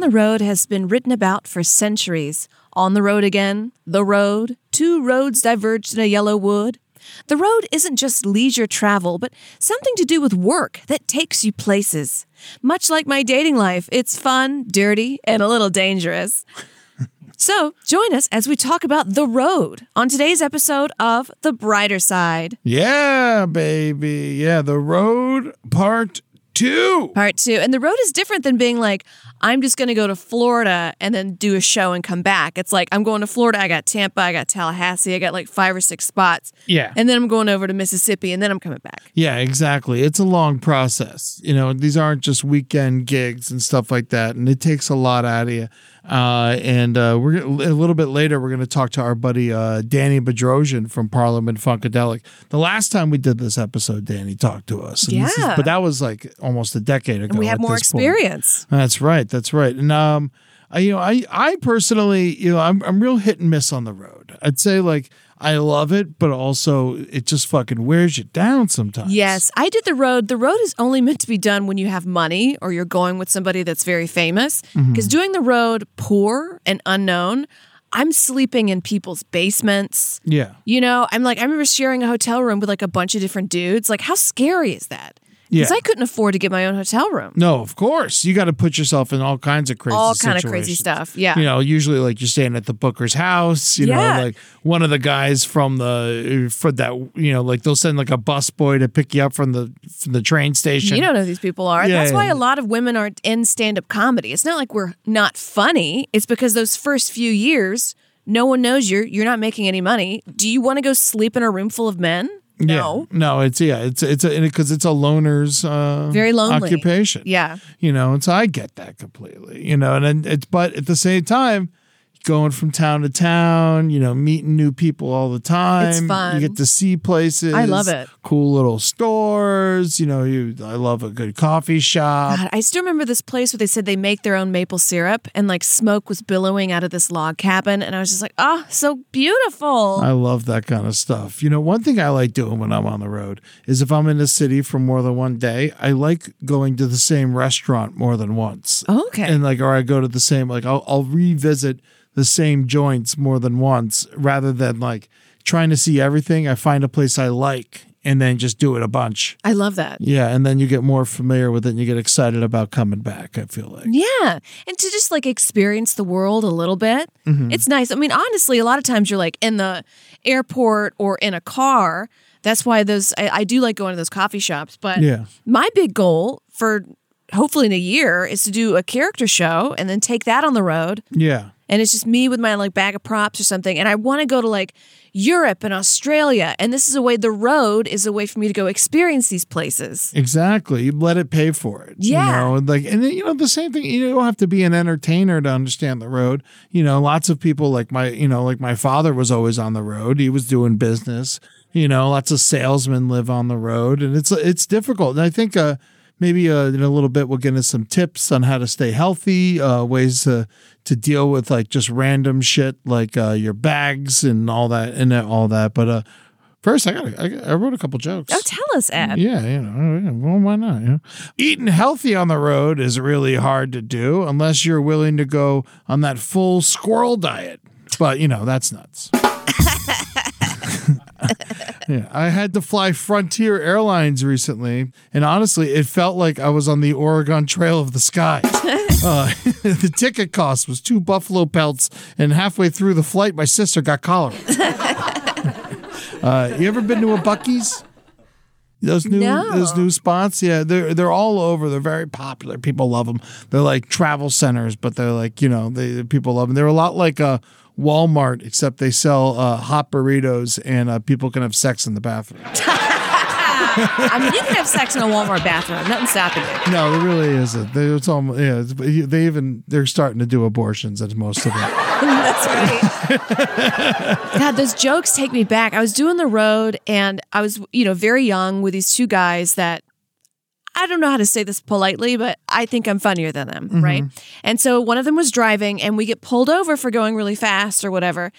On the road has been written about for centuries. On the road again, the road, two roads diverged in a yellow wood. The road isn't just leisure travel, but something to do with work that takes you places. Much like my dating life, it's fun, dirty, and a little dangerous. so join us as we talk about the road on today's episode of The Brighter Side. Yeah, baby. Yeah, the road part two. Part two. And the road is different than being like, I'm just going to go to Florida and then do a show and come back. It's like, I'm going to Florida. I got Tampa. I got Tallahassee. I got like five or six spots. Yeah. And then I'm going over to Mississippi and then I'm coming back. Yeah, exactly. It's a long process. You know, these aren't just weekend gigs and stuff like that, and it takes a lot out of you. Uh, and uh, we're a little bit later. We're going to talk to our buddy uh, Danny Bedrosian from Parliament Funkadelic. The last time we did this episode, Danny talked to us. And this is- Yeah. but that was like almost a decade ago. And we have more this point. experience. That's right. That's right. And um, I, you know, I I personally, you know, I'm I'm real hit and miss on the road. I'd say like I love it, but also it just fucking wears you down sometimes. Yes, I did the road. The road is only meant to be done when you have money or you're going with somebody that's very famous. Mm-hmm. Because doing the road poor and unknown, I'm sleeping in people's basements. Yeah. You know, I'm like, I remember sharing a hotel room with like a bunch of different dudes. Like, how scary is that? Because Yeah. I couldn't afford to get my own hotel room. No, of course. You got to put yourself in all kinds of crazy All kind of crazy stuff. Yeah. You know, usually like you're staying at the Booker's house, you Yeah. know, like one of the guys from the for that, you know, like they'll send like a bus boy to pick you up from the from the train station. You don't know who these people are. Yeah, That's why a lot of women aren't in stand up comedy. It's not like we're not funny. It's because those first few years, no one knows you're you're not making any money. Do you want to go sleep in a room full of men? No. Yeah. No, it's yeah, it's it's because it's a loner's uh Very lonely. occupation. Yeah. You know, and so I get that completely. You know, and then it's but at the same time, going from town to town, you know, meeting new people all the time. fun. You get to see places. I love it. Cool little stores. You know, you I love a good coffee shop. God, I still remember this place where they said they make their own maple syrup and like smoke was billowing out of this log cabin. And I was just like, oh, so beautiful. I love that kind of stuff. You know, one thing I like doing when I'm on the road is if I'm in a city for more than one day, I like going to the same restaurant more than once. okay. And like, or I go to the same, like, I'll, I'll revisit the same joints more than once rather than like trying to see everything. I find a place I like and then just do it a bunch. I love that. Yeah. And then you get more familiar with it and you get excited about coming back, I feel like. Yeah. And to just like experience the world a little bit, Mm-hmm. it's nice. I mean, honestly, a lot of times you're like in the airport or in a car. That's why those, I, I do like going to those coffee shops. But Yeah. my big goal for hopefully in a year is to do a character show and then take that on the road. Yeah. And it's just me with my like bag of props or something. And I want to go to like Europe and Australia. And this is a way, the road is a way for me to go experience these places. Exactly. You let it pay for it. Yeah. You know, and like, and then, you know, the same thing, you don't have to be an entertainer to understand the road. You know, lots of people like my, you know, like my father was always on the road. He was doing business. You know, lots of salesmen live on the road and it's, it's difficult. And I think, uh, maybe uh, in a little bit we'll get into some tips on how to stay healthy, uh, ways to to deal with like just random shit like uh, your bags and all that and all that. But uh, first, I got I, I wrote a couple jokes. Oh, tell us, Ed. Yeah, you know, well, why not? You know? Eating healthy on the road is really hard to do unless you're willing to go on that full squirrel diet. But you know, that's nuts. yeah, I had to fly Frontier Airlines recently, and honestly, it felt like I was on the Oregon Trail of the Sky. uh, the ticket cost was two buffalo pelts, and halfway through the flight, my sister got cholera. uh, you ever been to a Buc-ee's? Those new No. those new spots, yeah, they're they're all over. They're very popular. People love them. They're like travel centers, but they're like you know they people love them. They're a lot like a Walmart, except they sell uh, hot burritos and uh, people can have sex in the bathroom. I mean, you can have sex in a Walmart bathroom. Nothing's stopping you. No, it really isn't. They, it's almost, yeah, it's- they even they're starting to do abortions at most of them. That's right. God, those jokes take me back. I was doing the road and I was, you know, very young with these two guys that I don't know how to say this politely, but I think I'm funnier than them, mm-hmm. right? And so one of them was driving and we get pulled over for going really fast or whatever.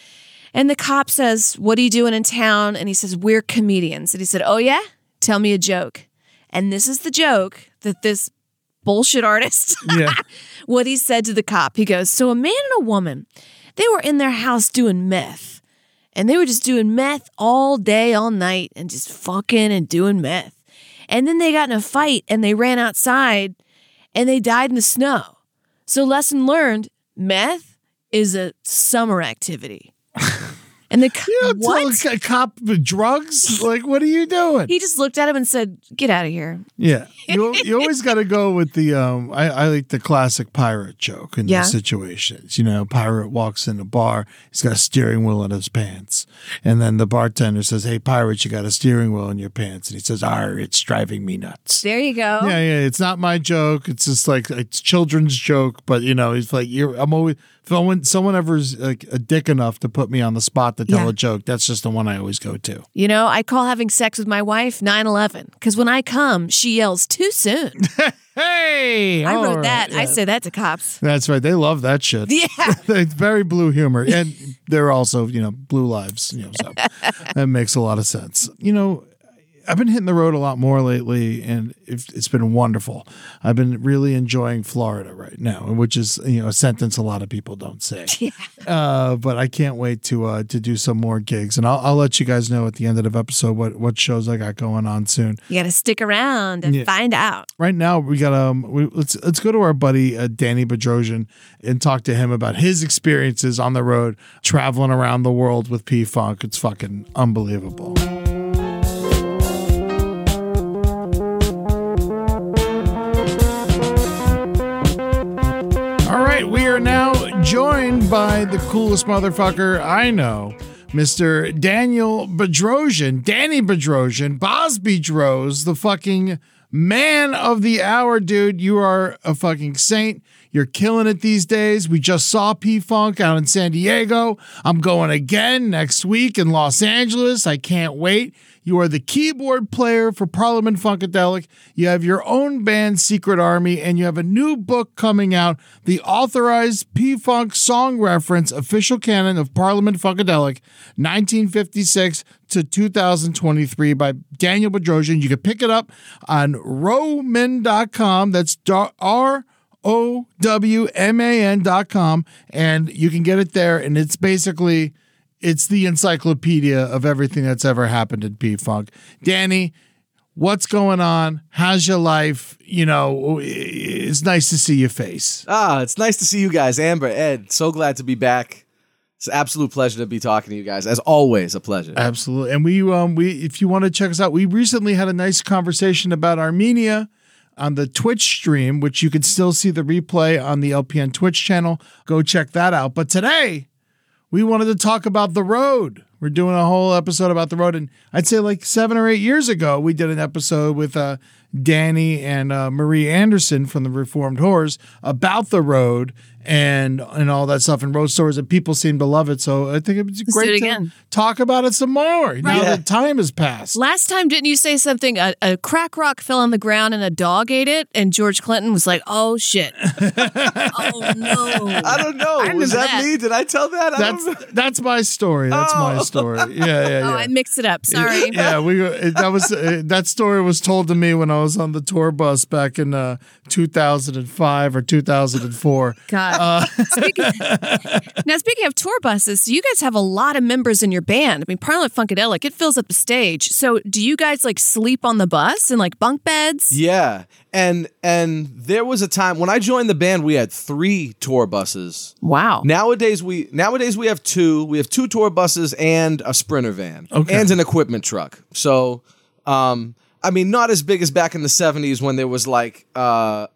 And the cop says, What are you doing in town? And he says, We're comedians. And he said, Oh, yeah? Tell me a joke. And this is the joke that this bullshit artist Yeah, what he said to the cop. He goes, So a man and a woman, they were in their house doing meth. And they were just doing meth all day, all night, and just fucking and doing meth. And then they got in a fight and they ran outside and they died in the snow. So, lesson learned meth is a summer activity. And the co- you don't what? tell a cop drugs. Like, what are you doing? He just looked at him and said, "Get out of here." Yeah, you, you always got to go with the. Um, I, I like the classic pirate joke in Yeah. these situations. You know, pirate walks in a bar. He's got a steering wheel in his pants, and then the bartender says, "Hey, pirate, you got a steering wheel in your pants?" And he says, "Ar, it's driving me nuts." There you go. Yeah, yeah. It's not my joke. It's just like it's children's joke, but you know, it's like you're. I'm always. If someone, someone ever's like a dick enough to put me on the spot to tell Yeah. a joke, that's just the one I always go to. You know, I call having sex with my wife 9 11 because when I come, she yells too soon. Hey, I wrote right, that. I say that to cops. That's right. They love that shit. Yeah. it's very blue humor, and they're also you know blue lives. You know, so that makes a lot of sense. You know, I've been hitting the road a lot more lately, and it's it's been wonderful. I've been really enjoying Florida right now, which is you know a sentence a lot of people don't say. Uh, but I can't wait to uh, to do some more gigs, and I'll, I'll let you guys know at the end of the episode what what shows I got going on soon. You got to stick around and Yeah. find out. right now we got um we, let's let's go to our buddy uh, Danny Bedrosian and talk to him about his experiences on the road traveling around the world with P Funk. It's fucking unbelievable. By the coolest motherfucker I know, Mr. Daniel Bedrosian, Danny Bedrosian, Bosby Dros, the fucking man of the hour, dude. You are a fucking saint. You're killing it these days. We just saw P Funk out in San Diego. I'm going again next week in Los Angeles. I can't wait. You are the keyboard player for Parliament Funkadelic. You have your own band, Secret Army, and you have a new book coming out, The Authorized P Funk Song Reference Official Canon of Parliament Funkadelic, 1956 to 2023 by Daniel Bedrosian. You can pick it up on Rowman.com. That's R O W M A N dot com, and you can get it there. And it's basically it's the encyclopedia of everything that's ever happened in P Funk. Danny, what's going on? How's your life? You know, it's nice to see your face. Ah, it's nice to see you guys. Amber, Ed, so glad to be back. It's an absolute pleasure to be talking to you guys. As always, a pleasure. Absolutely. And we um we if you want to check us out, we recently had a nice conversation about Armenia on the Twitch stream, which you can still see the replay on the LPN Twitch channel. Go check that out. But today, we wanted to talk about the road. We're doing a whole episode about the road, and I'd say like seven or eight years ago, we did an episode with uh, Danny and uh, Marie Anderson from the Reformed Whores about the road and and all that stuff and road stories and people seem to love it. So I think it's do it great to again. talk about it some more. Now Yeah. that time has passed. Last time, didn't you say something? A, a crack rock fell on the ground and a dog ate it, and George Clinton was like, "Oh shit! oh no!" I don't know. I Was that, that. me? Did I tell that? That's that's my story. That's my Oh. story. Yeah, yeah, yeah. Oh, I mixed it up. Sorry. Yeah, we that was uh, that story was told to me when I was on the tour bus back in uh, 2005 or 2004. God. Uh, Speaking, now, speaking of tour buses, so you guys have a lot of members in your band. I mean, Parliament Funkadelic, it fills up the stage. So, do you guys like sleep on the bus in like bunk beds? Yeah. And and there was a time when I joined the band we had 3 tour buses. Wow. Nowadays we nowadays we have two. We have two tour buses and a sprinter van Okay. and an equipment truck. So um I mean not as big as back in the 70s when there was like uh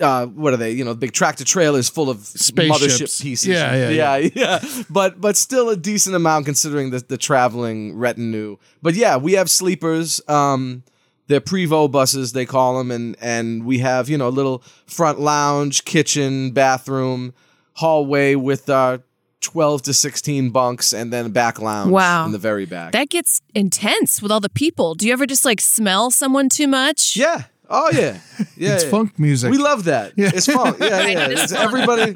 uh, what are they? You know, big tractor trailers full of Spaceships. mothership pieces. Yeah, yeah, yeah, yeah. But but still a decent amount considering the the traveling retinue. But yeah, we have sleepers. Um, they're Prevost buses they call them, and and we have you know a little front lounge, kitchen, bathroom, hallway with uh, twelve to sixteen bunks, and then a back lounge. Wow. in the very back. That gets intense with all the people. Do you ever just like smell someone too much? yeah. Oh yeah. Yeah. it's yeah. funk music. We love that. Yeah. It's fun. Yeah, yeah. it is everybody,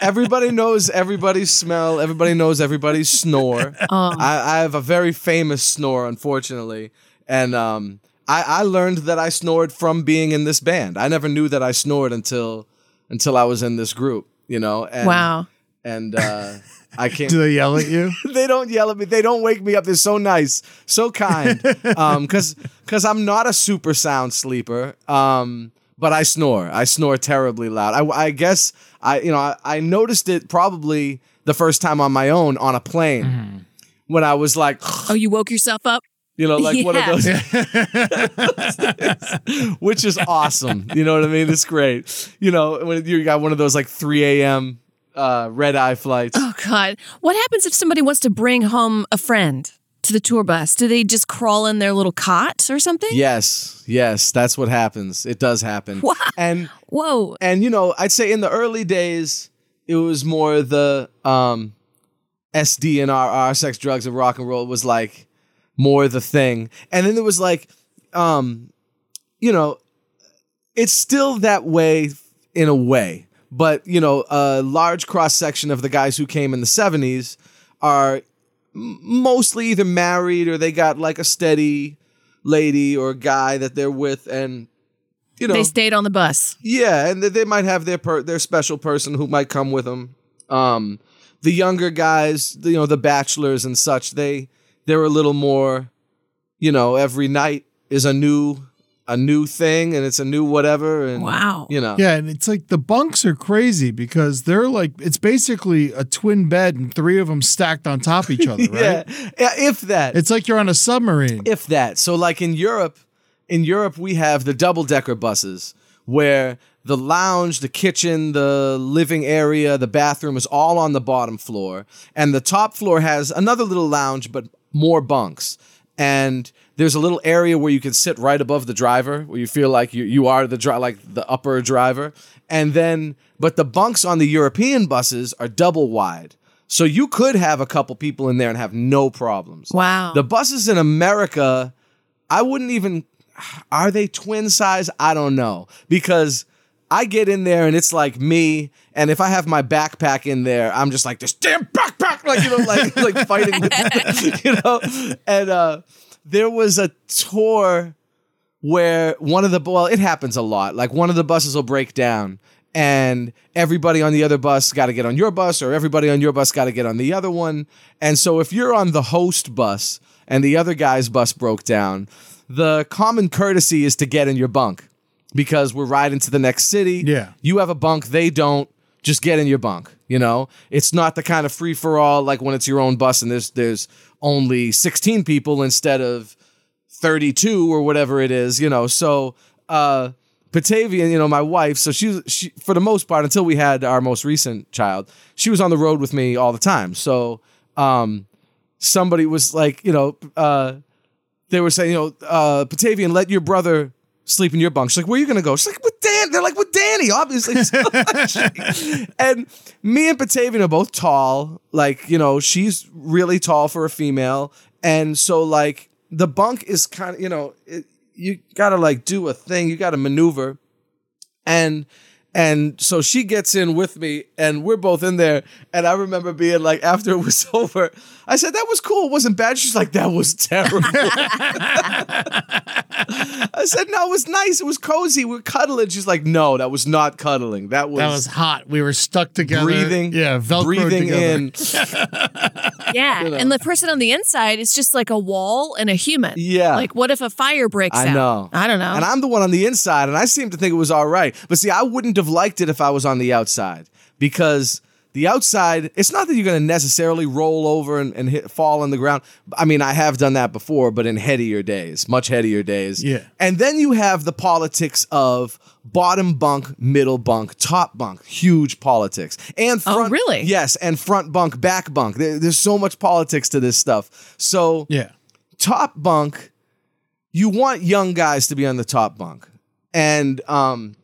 everybody knows everybody's smell. Everybody knows everybody's snore. Oh. I, I have a very famous snore, unfortunately, and um, I, I learned that I snored from being in this band. I never knew that I snored until until I was in this group. You know. And, Wow. And uh, I can't. Do they yell at you? they don't yell at me. They don't wake me up. They're so nice, so kind. Um, cause, cause I'm not a super sound sleeper. Um, but I snore. I snore terribly loud. I, I guess I, you know, I, I noticed it probably the first time on my own on a plane when I was like, Oh, you woke yourself up? you know, like one of those, which is awesome. You know what I mean? It's great. You know, when you got one of those like 3 a.m. Uh, red eye flights. Oh, God. What happens if somebody wants to bring home a friend to the tour bus? Do they just crawl in their little cot or something? Yes, yes, that's what happens. It does happen. Wow. And Whoa. and you know, I'd say in the early days, it was more the um, SD and RR, sex, drugs, and rock and roll was like more the thing. And then there was like, um, you know, it's still that way in a way, but you know, a large cross section of the guys who came in the '70s are mostly either married or they got like a steady lady or guy that they're with, and you know, They stayed on the bus. yeah, and they- they might have their per- their special person who might come with them. Um, the younger guys, you know, the bachelors and such, they they're a little more, you know, every night is a new a new thing and it's a new whatever and Wow. you know. Yeah, and it's like the bunks are crazy because they're like it's basically a twin bed and three of them stacked on top of each other, right? Yeah, yeah, if that. It's like you're on a submarine. if that. So like in Europe, in Europe we have the double decker buses where the lounge, the kitchen, the living area, the bathroom is all on the bottom floor, and the top floor has another little lounge but more bunks. And there's a little area where you can sit right above the driver, where you feel like you you are the dri- like the upper driver. And then, but the bunks on the European buses are double wide, so you could have a couple people in there and have no problems. Wow. The buses in America, I wouldn't even. Are they twin size? I don't know because I get in there and it's like me, and if I have my backpack in there, I'm just like this damn backpack, like you know, like like fighting with, you know. And uh, there was a tour where one of the well, it happens a lot. Like one of the buses will break down, and everybody on the other bus got to get on your bus, or everybody on your bus got to get on the other one. And so if you're on the host bus and the other guy's bus broke down, the common courtesy is to get in your bunk because we're riding to the next city. Yeah. You have a bunk, they don't. Just get in your bunk, you know? It's not the kind of free for all like when it's your own bus and there's there's only 16 people instead of 32 or whatever it is, you know. So uh Batavian, you know, my wife, so she she for the most part until we had our most recent child, she was on the road with me all the time. So um somebody was like, you know, uh they were saying, you know, uh Batavian, let your brother sleep in your bunk. She's like, where are you gonna go? She's like, with Dan. They're like, with Danny, obviously. and me and Batavian are both tall. Like, you know, she's really tall for a female. And so like the bunk is kind of, you know, it, you gotta like do a thing, you gotta maneuver. And and so she gets in with me, and we're both in there. And I remember being like, after it was over, I said, That was cool. It wasn't bad. She's like, That was terrible. I said, No, it was nice. It was cozy. We're cuddling. She's like, No, that was not cuddling. That was, That was hot. We were stuck together. breathing. Yeah, Velcro breathing together. in. Yeah. And the person on the inside is just like a wall and a human. Yeah. Like, what if a fire breaks I out? know. I don't know. And I'm the one on the inside, and I seem to think it was all right. But see, I wouldn't have liked it if I was on the outside because the outside, it's not that you're going to necessarily roll over and, and hit, fall on the ground. I mean, I have done that before, but in headier days, much headier days. Yeah. And then you have the politics of bottom bunk, middle bunk, top bunk, huge politics. And Oh, front, really? Yes, and front bunk, back bunk. There- there's so much politics to this stuff. So Yeah. top bunk, you want young guys to be on the top bunk. And um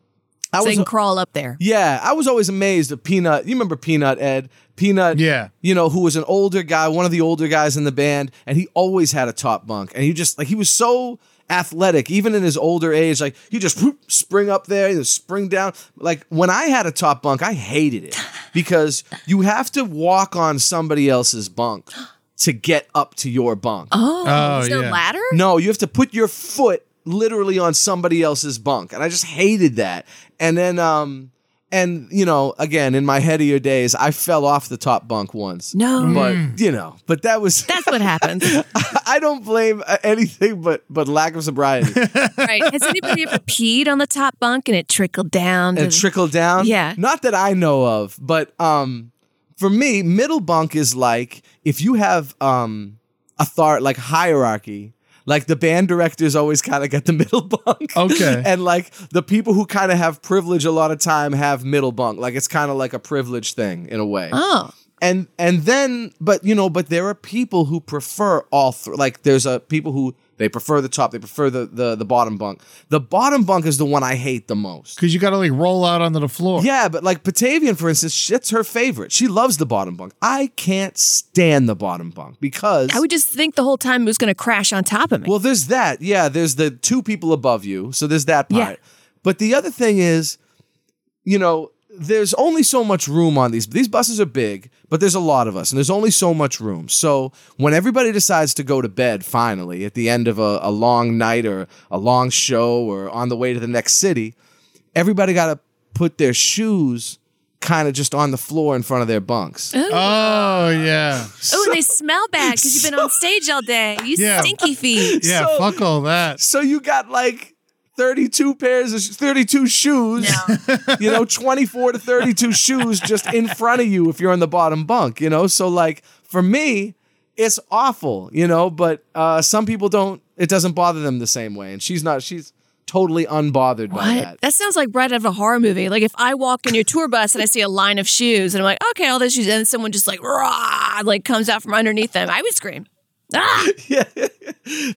I so was you can crawl up there. yeah, I was always amazed at Peanut. You remember Peanut Ed? Peanut, Yeah. you know, who was an older guy, one of the older guys in the band, and he always had a top bunk. And he just like he was so athletic, even in his older age. Like he just whoop, spring up there, and spring down. Like when I had a top bunk, I hated it because you have to walk on somebody else's bunk to get up to your bunk. Oh, Oh, is there yeah. a ladder? No, you have to put your foot literally on somebody else's bunk. And I just hated that. And then um and you know, again, in my headier days, I fell off the top bunk once. No. But, you know, but that was That's what happens. I don't blame uh, anything but but lack of sobriety. right. Has anybody ever peed on the top bunk and it trickled down? to and the- trickle down. Yeah. Not that I know of, but um for me, middle bunk is like if you have um a authority like hierarchy. Like the band directors always kind of get the middle bunk. Okay. and like the people who kind of have privilege a lot of time have middle bunk. Like it's kind of like a privilege thing in a way Oh. and and then but you know but there are people who prefer all three like there's a people who they prefer the top they prefer the the, the bottom bunk the bottom bunk is the one i hate the most Because you got to like roll out onto the floor. yeah but like batavian for instance shit's her favorite she loves the bottom bunk i can't stand the bottom bunk because I would just think the whole time it was going to crash on top of me. well, there's that. Yeah, there's the two people above you. So there's that Yeah. part. But the other thing is, you know, there's only so much room on these. These buses are big, but there's a lot of us, and there's only so much room. So when everybody decides to go to bed finally at the end of a, a long night or a long show or on the way to the next city, everybody got to put their shoes kind of just on the floor in front of their bunks. Oh yeah. oh, and they smell bad because you've been on stage all day. You Yeah. stinky feet. Yeah. So- fuck all that. So you got like 32 pairs of 32 shoes, you know, 24 to 32 shoes just in front of you if you're on the bottom bunk, you know? So like for me, it's awful, you know, but uh some people don't it doesn't bother them the same way and she's not she's totally unbothered by that. That sounds like right out of a horror movie. Like if I walk in your tour bus and I see a line of shoes and I'm like, okay, all those shoes, and someone just like, rah, like comes out from underneath them, I would scream. Ah!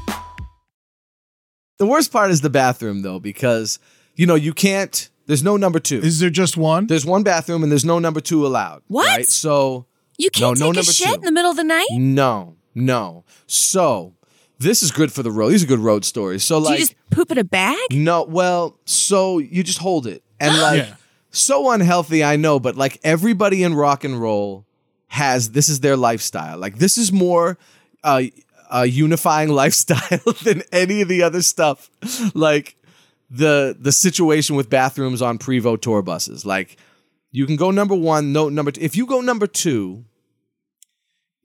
The worst part is the bathroom though because you know, you can't there's no number 2. Is there just one? there's one bathroom and there's no number 2 allowed, What? right? So You can't No, no take a number shit two. in the middle of the night? No, no. So this is good for the road. These are good road stories. So Do like you just poop in a bag? no, well, so you just hold it. And like Yeah. so unhealthy, I know, but like everybody in rock and roll has this is their lifestyle. Like this is more uh a unifying lifestyle than any of the other stuff. Like the the situation with bathrooms on Prevost tour buses. Like you can go number 1, no number two. If you go number 2,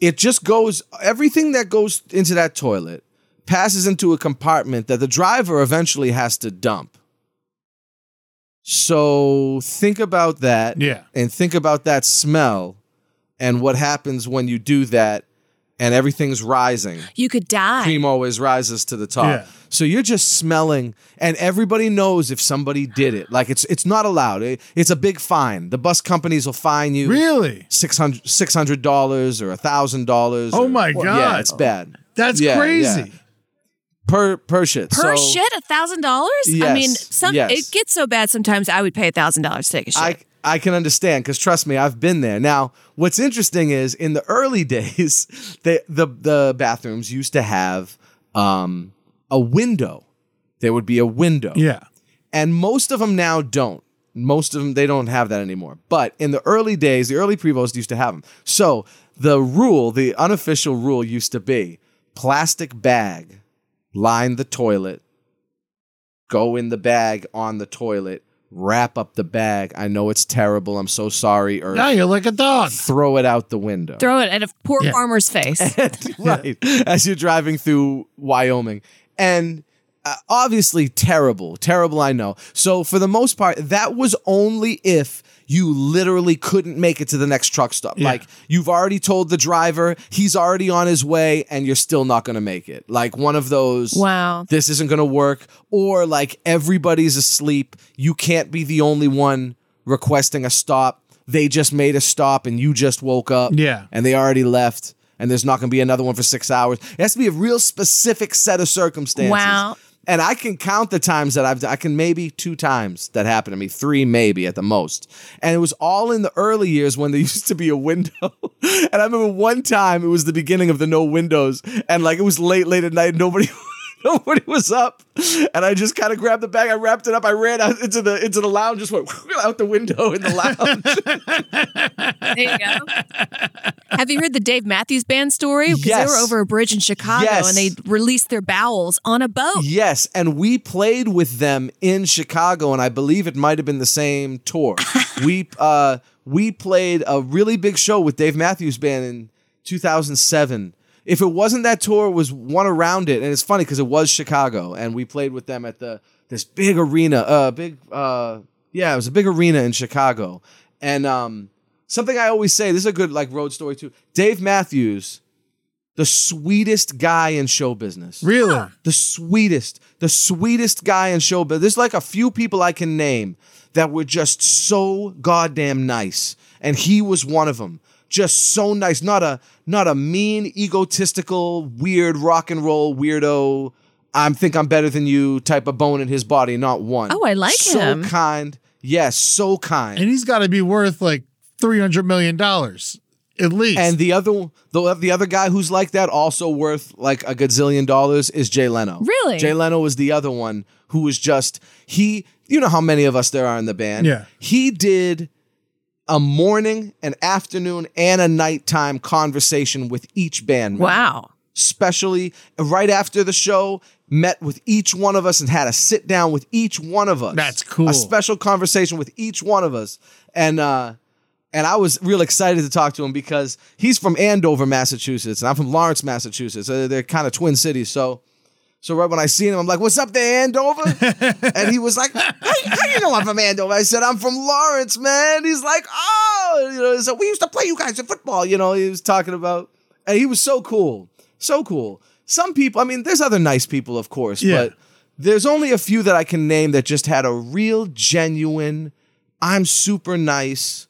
it just goes everything that goes into that toilet passes into a compartment that the driver eventually has to dump. So think about that. Yeah. And think about that smell and what happens when you do that and everything's rising. You could die. Cream always rises to the top. Yeah. So you're just smelling and everybody knows if somebody did it. Like it's it's not allowed. It- it's a big fine. The bus companies will fine you. Really? 600 $600 or a $1,000. Oh or- god! Yeah, it's bad. That's Yeah, crazy. yeah. Per per shit. Per So shit, a thousand dollars? I mean, some yes. it gets so bad sometimes I would pay a thousand dollars to take a shit. I I can understand because trust me, I've been there. Now, what's interesting is in the early days, the the the bathrooms used to have um, a window. There would be a window. Yeah. and most of them now don't. Most of them they don't have that anymore. But in the early days, the early Prevosts used to have them. So the rule, the unofficial rule, used to be plastic bag, line the toilet, go in the bag on the toilet, wrap up the bag. I know it's terrible. I'm so sorry. Or Now you're like a dog. throw it out the window. Throw it at a poor Yeah. farmer's face. right as you're driving through Wyoming and uh, obviously terrible terrible I know so for the most part that was only if you literally couldn't make it to the next truck stop Yeah. like you've already told the driver he's already on his way and you're still not going to make it like one of those Wow. this isn't going to work or like everybody's asleep you can't be the only one requesting a stop they just made a stop and you just woke up Yeah. and they already left and there's not going to be another one for six hours it has to be a real specific set of circumstances Wow. And i can count the times that i've i can maybe two times that happened to me three maybe at the most. And it was all in the early years when there used to be a window. And i remember one time it was the beginning of the no windows. And like it was late late at night. Nobody Nobody was up, and I just kind of grabbed the bag. I wrapped it up. I ran out into the into the lounge, just went out the window in the lounge. There you go. Have you heard the Dave Matthews Band story? Because Yes. they were over a bridge in Chicago Yes. and they released their bowels on a boat. Yes, and we played with them in Chicago, and I believe it might have been the same tour. we uh we played a really big show with Dave Matthews Band in 2007. If it wasn't that tour, it was one around it, and it's funny because it was Chicago, and we played with them at the this big arena, uh, big uh, yeah, it was a big arena in Chicago, and um, something I always say, this is a good like road story too. Dave Matthews, the sweetest guy in show business Really? the sweetest, the sweetest guy in show business. There's like a few people I can name that were just so goddamn nice, and he was one of them. Just so nice, not a not a mean, egotistical, weird rock and roll weirdo. I think I'm better than you type of bone in his body. Not one. Oh, I like so him. So kind. Yes, so kind. And he's got to be worth like $300 million at least. And the other the, the other guy who's like that, also worth like a gazillion dollars, is Jay Leno. Really? Jay Leno was the other one who was just he. You know how many of us there are in the band. Yeah. He did a morning, an afternoon, and a nighttime conversation with each band. member. Wow. Especially right after the show, met with each one of us and had a sit down with each one of us. That's cool. A special conversation with each one of us. And uh and I was real excited to talk to him because he's from Andover, Massachusetts, and I'm from Lawrence, Massachusetts. Uh, they're kind of twin cities. So, so right when I seen him, I'm like, "What's up there, Andover?" and he was like, how, "How you know I'm from Andover?" I said, "I'm from Lawrence, man." He's like, "Oh, you know." So we used to play you guys in football. You know, he was talking about, and he was so cool, so cool. Some people, I mean, there's other nice people, of course, Yeah. but there's only a few that I can name that just had a real genuine. I'm super nice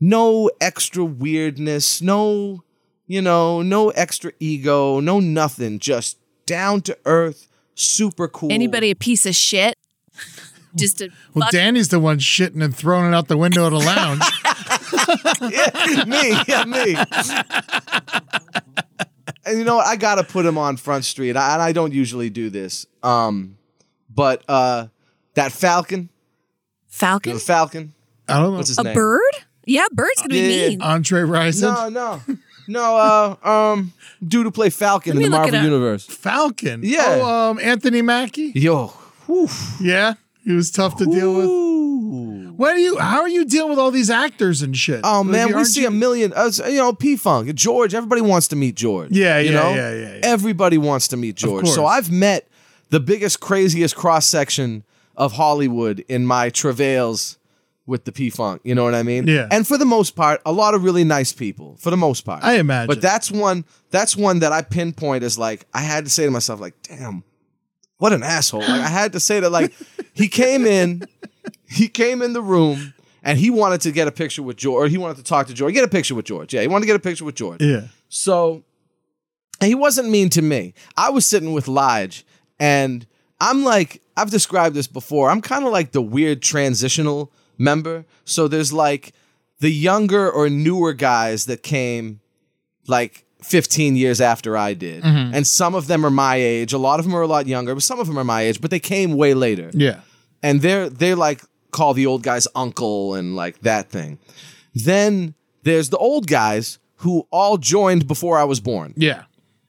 no extra weirdness, no, you know, no extra ego, no nothing, just down to earth, super cool. Anybody a piece of shit? Just a well, fuck- Danny's the one shitting and throwing it out the window at a lounge. yeah, me, yeah, me. and you know what? I gotta put him on Front Street. I, and I don't usually do this. Um, but uh, that Falcon, Falcon? the Falcon, I don't know. what's his A name? bird? Yeah, bird's gonna Yeah, be yeah, mean. Entree Rising. No, no, no. Uh, um, dude to play Falcon Let in me the look it Marvel up. universe. Falcon. Yeah. Oh, um, Anthony Mackie. Yo, whew. Yeah, he was tough to deal with. Ooh. What are you? How are you dealing with all these actors and shit? Oh Like, man, we aren't see you- a million. Uh, you know, P Funk, George. Everybody wants to meet George. Yeah, you yeah, know? yeah, yeah, yeah. Everybody wants to meet George. So course. I've met the biggest, craziest cross section of Hollywood in my travails with the P Funk. You know what I mean? Yeah. And for the most part, a lot of really nice people. For the most part, I imagine. But that's one. That's one that I pinpoint as like I had to say to myself, like, damn, what an asshole. Like I had to say that, like, he came in, he came in the room. And he wanted to get a picture with George, or he wanted to talk to George. Get a picture with George. Yeah, he wanted to get a picture with George. Yeah. So he wasn't mean to me. I was sitting with Lige, and I'm like, I've described this before. I'm kind of like the weird transitional member. So there's like the younger or newer guys that came like 15 years after I did. Mm-hmm. And some of them are my age. A lot of them are a lot younger, but some of them are my age, but they came way later Yeah. and they're they like call the old guys uncle and like that thing. Then there's the old guys who all joined before I was born, Yeah.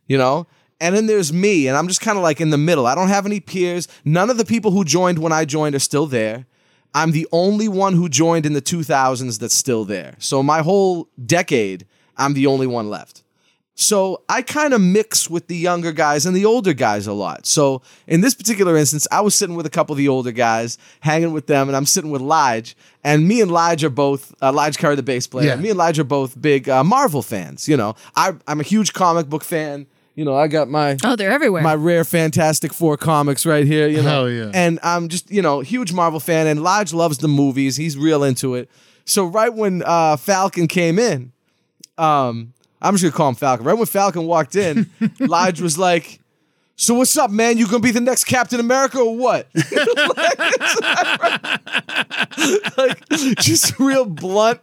you know? And then there's me, and I'm just kind of like in the middle. I don't have any peers. None of the people who joined when I joined are still there. I'm the only one who joined in the 2000s that's still there. So my whole decade, I'm the only one left. So I kind of mix with the younger guys and the older guys a lot. So in this particular instance, I was sitting with a couple of the older guys, hanging with them, and I'm sitting with Lige. And me and Lige are both, uh, Lige Curry, the bass player, Yeah. me and Lige are both big uh, Marvel fans. You know, I, I'm a huge comic book fan. You know, I got my Oh, they're everywhere. my rare Fantastic Four comics right here. You know, Hell yeah. and I'm just you know huge Marvel fan, and Lige loves the movies. He's real into it. So right when uh, Falcon came in, um, I'm just gonna call him Falcon. Right when Falcon walked in, Lige was like. So what's up, man? You gonna be the next Captain America or what? like just real blunt,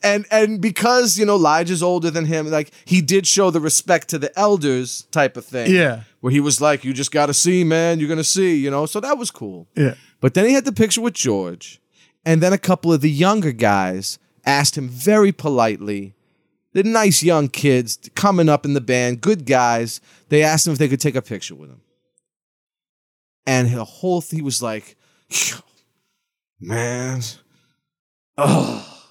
and and because you know Lige is older than him, like he did show the respect to the elders type of thing. Yeah. where he was like, "You just got to see, man. You're gonna see," you know. So that was cool. Yeah. But then he had the picture with George, and then a couple of the younger guys asked him very politely. The nice young kids coming up in the band, good guys. They asked him if they could take a picture with him, and the whole he was like, "Man, oh,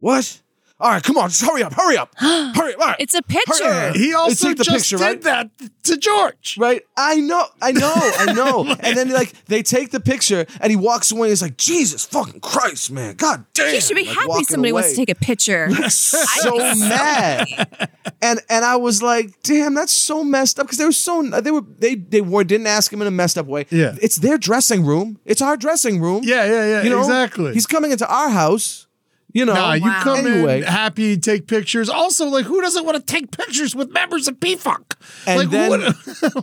what? All right, come on, just hurry up, hurry up, hurry up! All right. it's a picture. up. He also take just picture, did right? that to George. Right? I know, I know, I know. and then like they take the picture and he walks away and he's like, Jesus fucking Christ, man. God damn. He should be Like, happy walking somebody wants to take a picture. I'm so mad. And and I was like, damn, that's so messed up. Because they were so they were they they were didn't ask him in a messed up way. Yeah. It's their dressing room. It's our dressing room. Yeah, yeah, yeah. You know? exactly. He's coming into our house. You know. Nah, you Wow. come Anyway. in happy, take pictures. Also, like, who doesn't want to take pictures with members of P Funk? And like, then-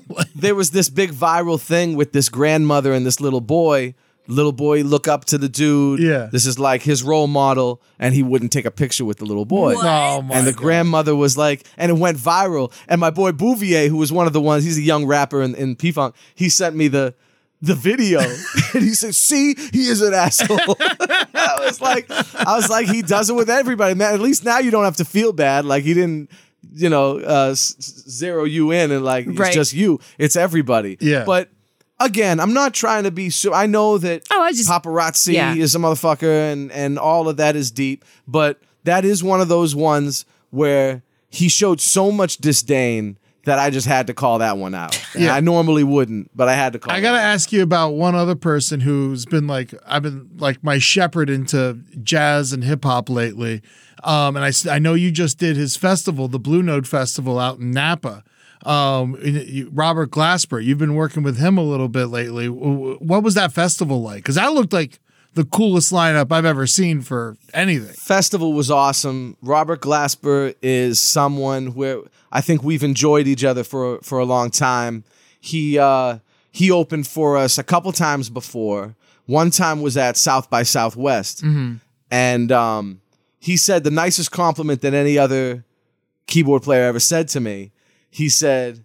what- there was this big viral thing with this grandmother and this little boy. Little boy look up to the dude. Yeah. This is like his role model, and he wouldn't take a picture with the little boy. oh my and the God. grandmother was like, and it went viral. And my boy Bouvier, who was one of the ones, he's a young rapper in, in P Funk, he sent me the the video. and he said, see, he is an asshole. I was like, I was like, he does it with everybody, man. At least now you don't have to feel bad. Like he didn't, you know, uh, s- s- zero you in and like it's just you. It's everybody. Yeah. But again, I'm not trying to be so I know that Oh, I just- paparazzi Yeah. is a motherfucker and and all of that is deep, but that is one of those ones where he showed so much disdain that I just had to call that one out. Yeah. I normally wouldn't, but I had to call. I gotta ask you about one other person who's been like I've been like my shepherd into jazz and hip hop lately. Um, and I I know you just did his festival, the Blue Note Festival out in Napa. Um, Robert Glasper, you've been working with him a little bit lately. What was that festival like? Because that looked like the coolest lineup I've ever seen for anything. Festival was awesome. Robert Glasper is someone where I think we've enjoyed each other for for a long time. He uh, he opened for us a couple times before. One time was at South by Southwest, and um, he said the nicest compliment that any other keyboard player ever said to me. he said,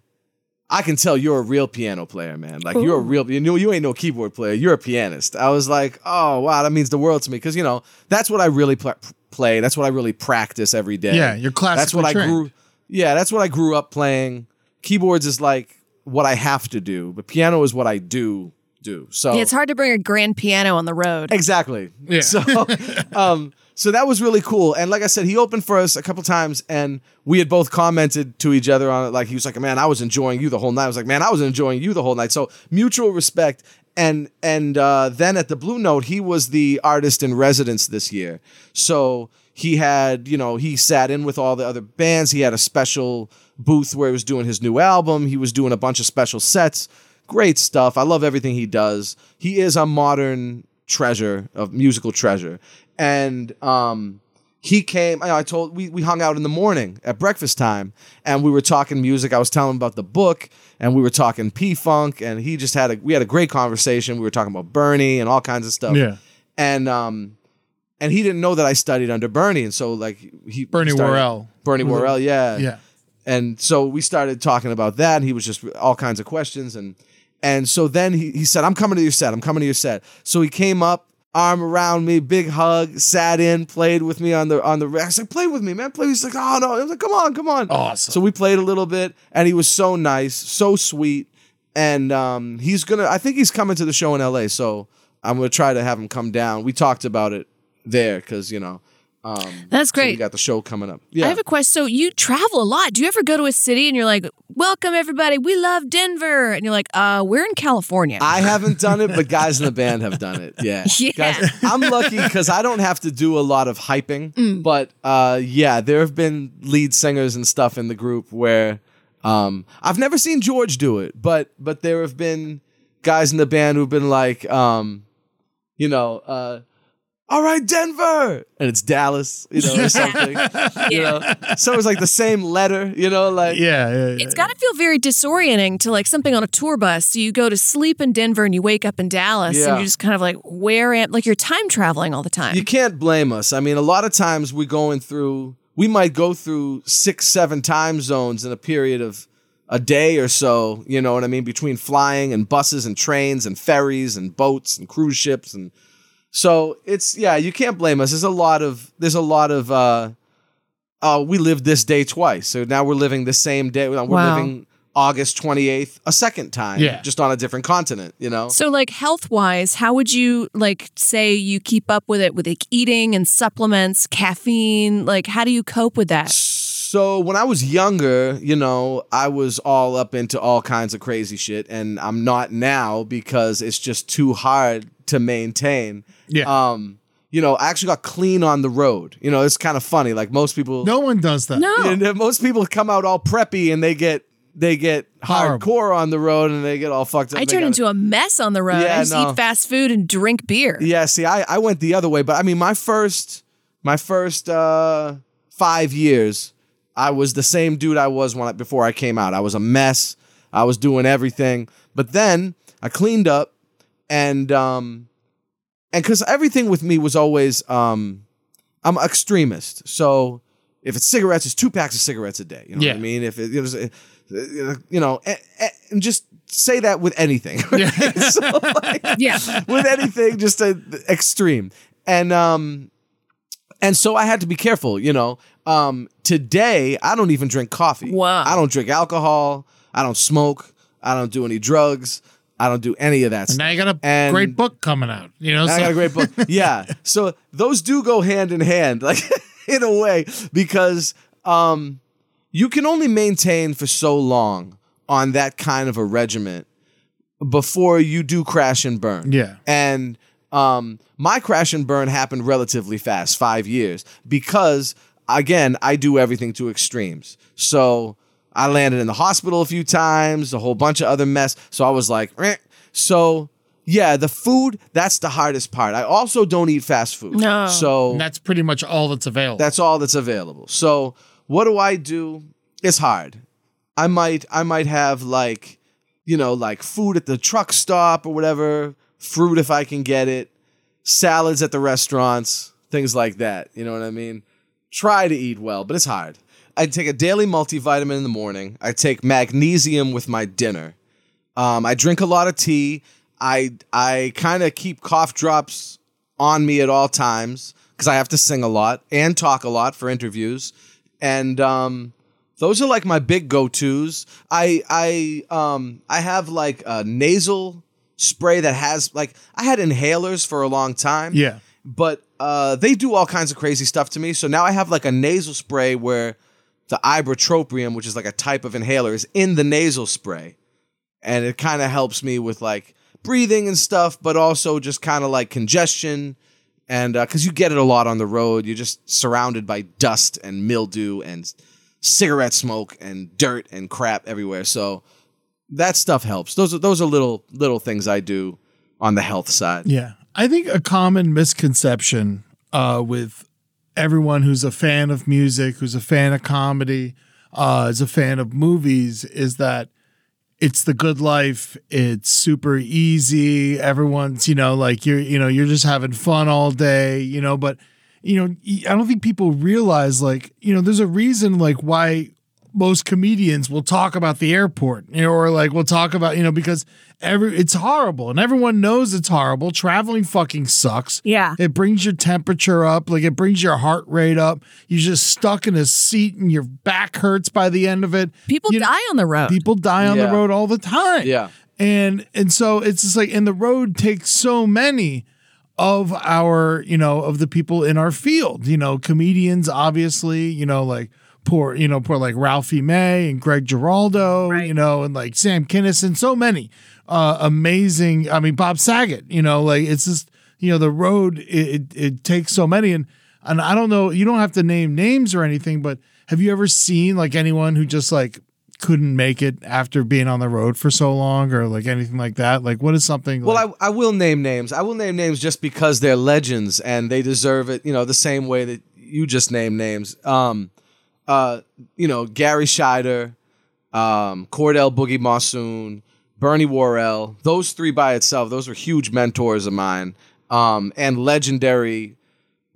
I can tell you're a real piano player, man. Like you're a real, you know, you ain't no keyboard player. You're a pianist. I was like, oh wow, that means the world to me because you know that's what I really pl- play. That's what I really practice every day. Yeah, you're That's what classically I grew. Yeah, that's what I grew up playing. Keyboards is like what I have to do, but piano is what I do do. So Yeah, it's hard to bring a grand piano on the road. Exactly. Yeah. So, um, so that was really cool. And like I said, he opened for us a couple times, and we had both commented to each other on it. Like he was like, "Man, I was enjoying you the whole night." I was like, "Man, I was enjoying you the whole night." So mutual respect. And and uh, then at the Blue Note, he was the artist in residence this year. So he had, you know, he sat in with all the other bands. He had a special booth where he was doing his new album. He was doing a bunch of special sets great stuff. I love everything he does. He is a modern treasure of musical treasure. And um he came I told we we hung out in the morning at breakfast time and we were talking music. I was telling him about the book and we were talking P-Funk and he just had a we had a great conversation. We were talking about Bernie and all kinds of stuff. Yeah. And um and he didn't know that I studied under Bernie and so like he Bernie started- Worrell. Bernie Worrell, yeah Yeah. and so we started talking about that and he was just all kinds of questions and and so then he, he said i'm coming to your set i'm coming to your set so he came up arm around me big hug sat in played with me on the on the i said play with me man play he's like oh no. I was like come on come on. Awesome. so we played a little bit and he was so nice so sweet and um he's gonna i think he's coming to the show in la so i'm gonna try to have him come down. We talked about it there because you know um That's so we got the show coming up yeah I have a question. So you travel a lot. Do you ever go to a city and you're like, "Welcome everybody, we love Denver," and you're like, "Uh, we're in California." I haven't done it, but guys in the band have done it. Yeah. Yeah. Guys, I'm lucky because I don't have to do a lot of hyping. Mm. But uh, yeah, there have been lead singers and stuff in the group where um, I've never seen George do it, but but there have been guys in the band who've been like, um, you know, uh, all right, Denver, and it's Dallas, you know, or something. You know, so it's like the same letter, you know, like Yeah. yeah, yeah. it's got to feel very disorienting to like something on a tour bus. So you go to sleep in Denver and you wake up in Dallas Yeah. and you're just kind of like, where am like you're time traveling all the time. You can't blame us. I mean, a lot of times we're going through, we might go through six, seven time zones in a period of a day or so, you know what I mean? Between flying and buses and trains and ferries and boats and cruise ships. And so it's, yeah, you can't blame us. There's a lot of, there's a lot of, uh, uh, we lived this day twice. So now we're living the same day. We're Wow. living August 28th a second time, Yeah. just on a different continent, you know? So, like health wise, how would you like say you keep up with it with like eating and supplements, caffeine? Like, how do you cope with that? So when I was younger, you know, I was all up into all kinds of crazy shit, and I'm not now because it's just too hard to maintain. Yeah. Um, you know, I actually got clean on the road. You know, it's kind of funny. Like most people, no one does that. No. and then most people come out all preppy and they get they get Horrible. hardcore on the road and they get all fucked up. I turn gotta- into a mess on the road. Yeah, I just no. eat fast food and drink beer. Yeah, see, I, I went the other way, but I mean, my first my first uh, five years, I was the same dude I was when I, before I came out. I was a mess. I was doing everything, but then I cleaned up, and um, and because everything with me was always um, I'm an extremist. So if it's cigarettes, it's two packs of cigarettes a day. You know Yeah. what I mean? If it, it was, uh, you know, and, and just say that with anything. so like, Yeah. with anything just a extreme and um and so i had to be careful you know um today i don't even drink coffee Wow. i don't drink alcohol i don't smoke i don't do any drugs i don't do any of that And now you got a And- great book coming out. You know, I got a great book. Yeah. So those do go hand in hand, like in a way, because um, you can only maintain for so long on that kind of a regiment before you do crash and burn. Yeah. And um, my crash and burn happened relatively fast, five years, because again, I do everything to extremes. So I landed in the hospital a few times, a whole bunch of other mess. So I was like, "Meh." so yeah, the food, that's the hardest part. I also don't eat fast food. No. So And that's pretty much all that's available. that's all that's available. So what do I do? It's hard. I might I might have like, you know, like food at the truck stop or whatever, fruit if I can get it, salads at the restaurants, things like that. You know what I mean? Try to eat well, but it's hard. I take a daily multivitamin in the morning. I take magnesium with my dinner. Um, I drink a lot of tea. I I kind of keep cough drops on me at all times because I have to sing a lot and talk a lot for interviews. And um, those are like my big go tos. I I um I have like a nasal spray that has like I had inhalers for a long time. Yeah. But uh, they do all kinds of crazy stuff to me. So now I have like a nasal spray where the ipratropium, which is like a type of inhaler, is in the nasal spray, and it kind of helps me with like breathing and stuff, but also just kind of like congestion. And because you get it a lot on the road, you're just surrounded by dust and mildew and cigarette smoke and dirt and crap everywhere. So that stuff helps. Those are those are little little things I do on the health side. Yeah. I think a common misconception uh, with everyone who's a fan of music, who's a fan of comedy, uh, is a fan of movies, is that it's the good life. It's super easy. Everyone's, you know, like you're, you know, you're just having fun all day, you know, but you know, I don't think people realize like, you know, there's a reason like why most comedians will talk about the airport you know, or like we'll talk about, you know, because every it's horrible and everyone knows it's horrible. Traveling fucking sucks. Yeah. It brings your temperature up, like it brings your heart rate up. You're just stuck in a seat and your back hurts by the end of it. People You know, die on the road. People die on Yeah. the road all the time. Yeah. And and so it's just like and the road takes so many of our, you know, of the people in our field, you know, comedians obviously, you know, like poor, you know, poor like Ralphie May and Greg Giraldo, you know, and like Sam Kinison, so many uh amazing, I mean Bob Saget, you know, like it's just, you know, the road it it, it takes so many and and I don't know, you don't have to name names or anything, but have you ever seen like anyone who just like couldn't make it after being on the road for so long or like anything like that? Like what is something Well, like, I, I will name names. I will name names just because they're legends and they deserve it, you know, the same way that you just name names. Um, uh, you know, Garry Shider, um, Cordell Boogie Mosson, Bernie Worrell, those three by itself, those were huge mentors of mine. Um, and legendary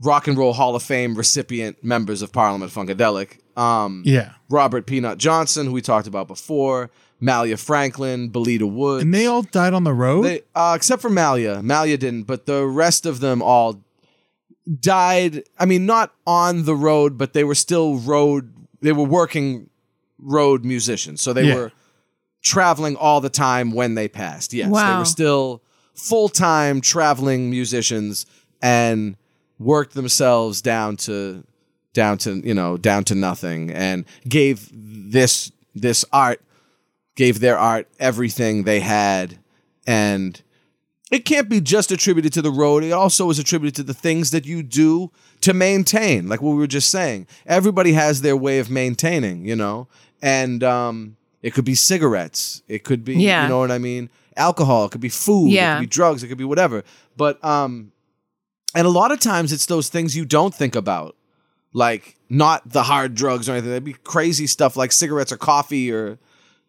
Rock and Roll Hall of Fame recipient members of Parliament Funkadelic. Um, yeah. Robert Peanut Johnson, who we talked about before, Mallia Franklin, Belita Woods. And they all died on the road? They, uh, except for Mallia. Mallia didn't, but the rest of them all died. I mean, not on the road, but they were still road. They were working road musicians, so they Yeah. were traveling all the time when they passed. Yes, they were still full time traveling musicians and worked themselves down to down to you know down to nothing and gave this this art gave their art everything they had and it can't be just attributed to the road. It also is attributed to the things that you do to maintain like what we were just saying. Everybody has their way of maintaining you know? And um it could be cigarettes. It could be Yeah. you know what i mean? Alcohol. It could be food. It Yeah. could be drugs. It could be whatever. But um and a lot of times it's those things you don't think about. Like not the hard drugs or anything. That'd be crazy stuff like cigarettes or coffee or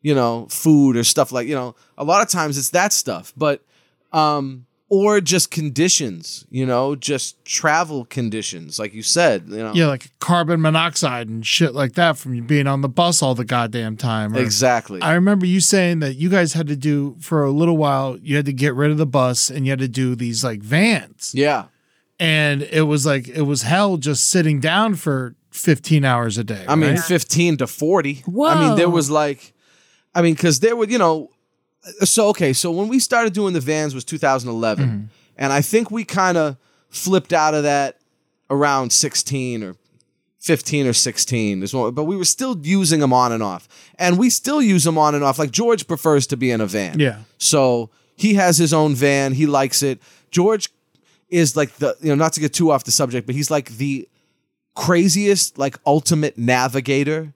you know food or stuff like you know. A lot of times it's that stuff, but um or just conditions, you know, just travel conditions, like you said, you know. yeah, like carbon monoxide and shit like that from you being on the bus all the goddamn time. or- Exactly. I remember you saying that you guys had to do for a little while, you had to get rid of the bus and you had to do these like vans. yeah. And it was like, it was hell just sitting down for 15 hours a day. I mean, 15 to 40. Whoa. I mean, there was like, I mean, because there were, you know, so, okay, so when we started doing the vans was 2011. Mm-hmm. And I think we kind of flipped out of that around 16 or 15 or 16 is one, but we were still using them on and off. And we still use them on and off. Like George prefers to be in a van. Yeah. So he has his own van. He likes it. George is like the, you know, not to get too off the subject, but he's like the craziest, like ultimate navigator.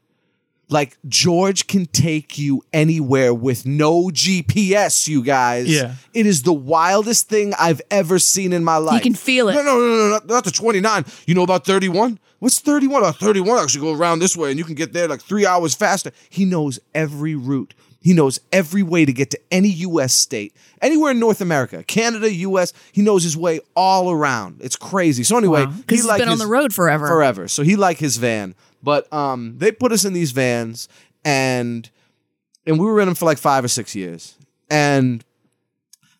Like George can take you anywhere with no GPS, you guys. Yeah. It is the wildest thing I've ever seen in my life. You can feel it. No, no, no, no, not, not the 29. You know about 31? What's 31? Uh, 31 actually go around this way and you can get there like three hours faster. He knows every route. He knows every way to get to any U.S. state, anywhere in North America, Canada, U.S. He knows his way all around. It's crazy. So anyway, Wow. 'Cause he he's like been on the road forever. forever. So he like his van, But um, they put us in these vans, and and we were in them for like five or six years, and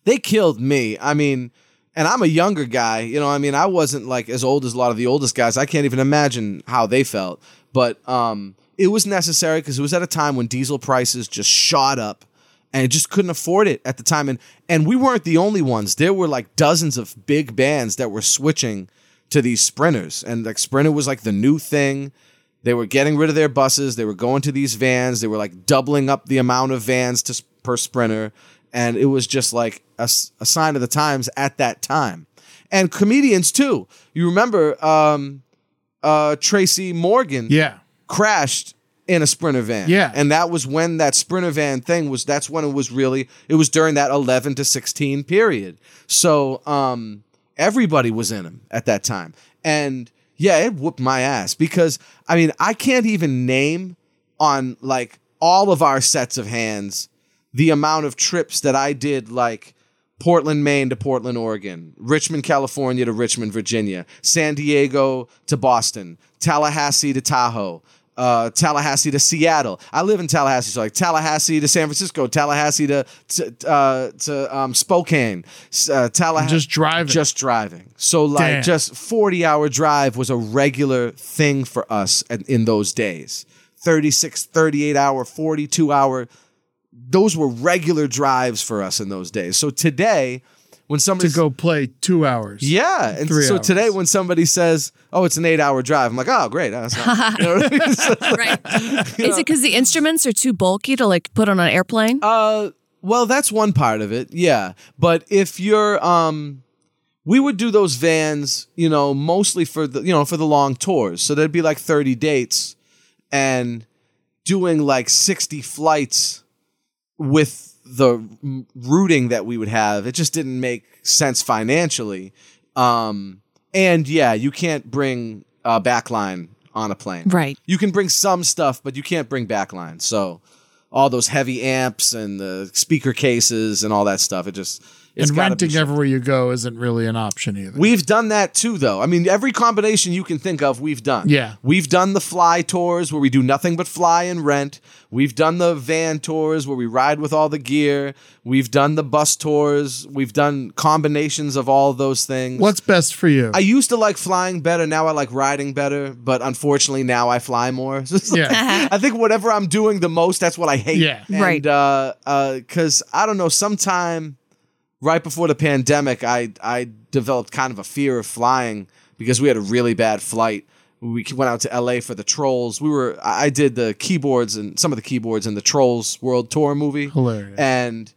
they killed me. I mean, and I'm a younger guy, you know. I mean, I wasn't like as old as a lot of the oldest guys. I can't even imagine how they felt, but um, it was necessary because it was at a time when diesel prices just shot up and just couldn't afford it at the time. And and we weren't the only ones. There were like dozens of big bands that were switching to these sprinters, and like Sprinter was like the new thing. They were getting rid of their buses. They were going to these vans. They were like doubling up the amount of vans to per sprinter, and it was just like a, a sign of the times at that time. And comedians too. You remember um, uh, Tracy Morgan? Yeah. crashed in a sprinter van. Yeah. And that was when that sprinter van thing was that's when it was really it was during that 11 to 16 period. So um everybody was in them at that time. And yeah, it whooped my ass because I mean, I can't even name on like all of our sets of hands the amount of trips that I did like Portland, Maine to Portland, Oregon, Richmond, California to Richmond, Virginia, San Diego to Boston, Tallahassee to Tahoe, uh, Tallahassee to Seattle. I live in Tallahassee, so like Tallahassee to San Francisco, Tallahassee to to, uh, to um, Spokane, uh, Tallahassee. Just driving. Just driving. So like Damn. just 40 hour drive was a regular thing for us in, in those days. 36, 38 hour, 42 hour those were regular drives for us in those days. So today, when somebody To go play two hours. yeah, and Three so hours. today when somebody says, "Oh, it's an eight-hour drive," I'm like, "Oh, great." That's not, you know what I mean? So, Right. Is it because the instruments are too bulky to like put on an airplane? uh, well, that's one part of it, yeah. But if you're, um, we would do those vans, you know, mostly for the, you know, for the long tours. So there'd be like 30 dates, and doing like 60 flights with the m- routing that we would have, it just didn't make sense financially. Um, and yeah, you can't bring uh, backline on a plane. Right. You can bring some stuff, but you can't bring backline. So all those heavy amps and the speaker cases and all that stuff, it just it's and renting everywhere you go isn't really an option either. We've done that too, though. I mean, every combination you can think of, we've done. Yeah. We've done the fly tours where we do nothing but fly and rent. We've done the van tours where we ride with all the gear. We've done the bus tours. We've done combinations of all those things. What's best for you? I used to like flying better. Now I like riding better, but unfortunately now I fly more. So it's like- Yeah. I think whatever I'm doing the most, that's what I hate. Yeah. And, Right. Uh, uh, because I don't know, sometime right before the pandemic, I I developed kind of a fear of flying because we had a really bad flight. We went out to LA for the Trolls. We were I I did the keyboards and some of the keyboards in the Trolls World Tour movie. Hilarious. And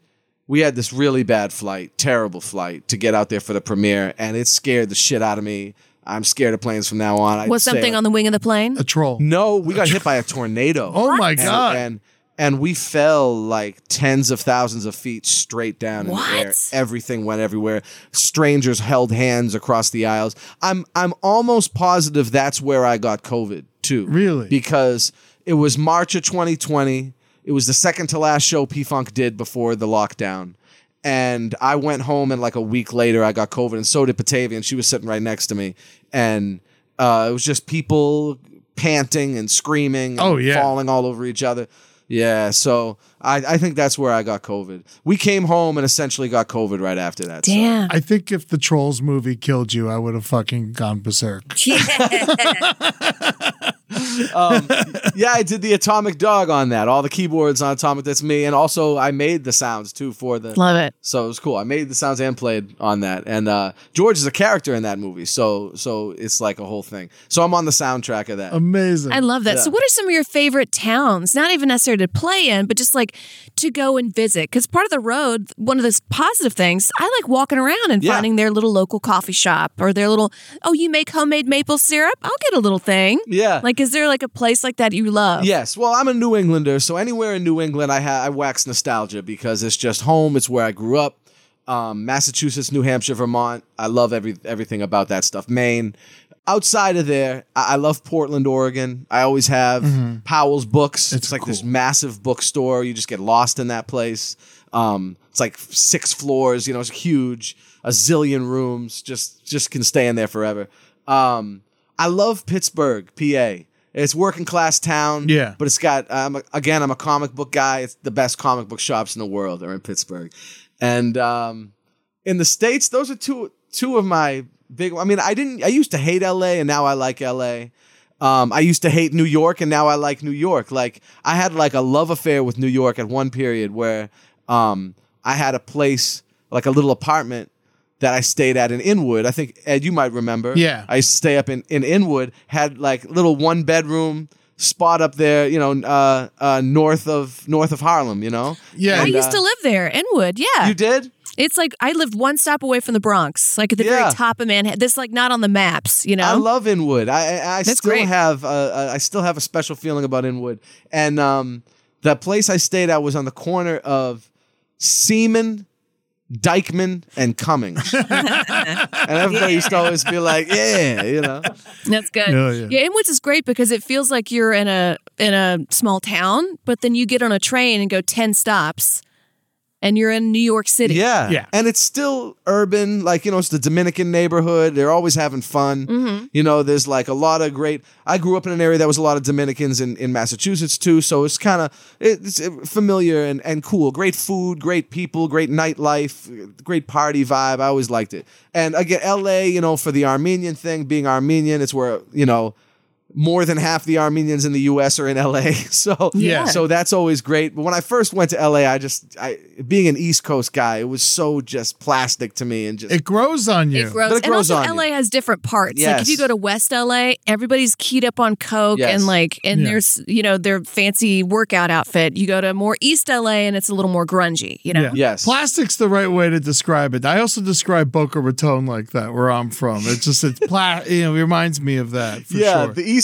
we had this really bad flight, terrible flight to get out there for the premiere, and it scared the shit out of me. I'm scared of planes from now on. I'd Was something like- on the wing of the plane? a troll. No, we got hit by a tornado. Oh my god. And and we fell like tens of thousands of feet straight down in the air. What? Everything went everywhere. Strangers held hands across the aisles. I'm I'm almost positive that's where I got COVID too. Really? Because it was March of 2020. It was the second to last show P Funk did before the lockdown. And I went home and like a week later I got COVID and so did Batavia and she was sitting right next to me. And uh, it was just people panting and screaming and Oh, yeah. falling all over each other. Yeah, so I, I think that's where I got COVID. We came home and essentially got COVID right after that. so- Damn. I think if the Trolls movie killed you, I would have fucking gone berserk. Yeah. um, yeah, I did the Atomic Dog on that. All the keyboards on Atomic. That's me, and also I made the sounds too for the. Love it. So it was cool. I made the sounds and played on that. And uh, George is a character in that movie, so so it's like a whole thing. So I'm on the soundtrack of that. Amazing. I love that. Yeah. So, what are some of your favorite towns? Not even necessarily to play in, but just like to go and visit. Because part of the road, one of those positive things, I like walking around and Yeah. finding their little local coffee shop or their little, oh, you make homemade maple syrup? I'll get a little thing. yeah. Like, is there like a place like that you love? Yes. Well, I'm a New Englander, so anywhere in New England, I ha- I wax nostalgia because it's just home. It's where I grew up. Um, Massachusetts, New Hampshire, Vermont. I love every everything about that stuff. Maine. Outside of there, I, I love Portland, Oregon. I always have Powell's Books. It's, It's like this massive bookstore. You just get lost in that place. Um, it's like six floors. You know, it's huge. A zillion rooms. Just just can stay in there forever. Um, I love Pittsburgh, PA. It's working class town. Yeah. But it's got um, again, I'm a comic book guy. It's the best comic book shops in the world are in Pittsburgh, and um, in the states, those are two two of my big. I mean, I didn't. I used to hate L.A. and now I like L.A. Um, I used to hate New York and now I like New York. Like I had like a love affair with New York at one period where um, I had a place like a little apartment that I stayed at in Inwood. I think Ed, you might remember. Yeah. I used to stay up in, in Inwood, had like little one bedroom spot up there, you know, uh, uh, north of north of Harlem, you know? Yeah. I used uh, to live there, Inwood. Yeah. You did? It's like I lived one stop away from the Bronx, like at the Yeah. very top of Manhattan. This like not on the maps, you know. I love Inwood. I I, I still great. have I still have a special feeling about Inwood. And um, that place I stayed at was on the corner of Seaman, Dyckman, and Cummings. and everybody used to always be like, "Yeah, you know." That's good. Yeah, yeah. Inwoods is great because it feels like you're in a in a small town, but then you get on a train and go ten stops, and you're in New York City. Yeah. Yeah. And it's still urban. Like, you know, it's the Dominican neighborhood. They're always having fun. Mm-hmm. You know, there's like a lot of great. I grew up in an area that was a lot of Dominicans in, in Massachusetts too. So it's kind of it's familiar and, and cool. Great food, great people, great nightlife, great party vibe. I always liked it. And again, LA, you know, for the Armenian thing, being Armenian, it's where, you know, more than half the Armenians in the U.S. are in L.A. So Yeah. so that's always great. But when I first went to L.A., I just I being an East Coast guy, it was so just plastic to me and just It grows on you. It grows. But it and grows also, on LA you. has different parts. Like if you go to West LA, everybody's keyed up on coke Yes. and like, and Yeah. there's you know their fancy workout outfit. You go to more East LA, and it's a little more grungy. You know. Yeah. Yes. Plastic's the right way to describe it. I also describe Boca Raton like that, where I'm from. It's just it's pla- you know, it reminds me of that for yeah, sure. the East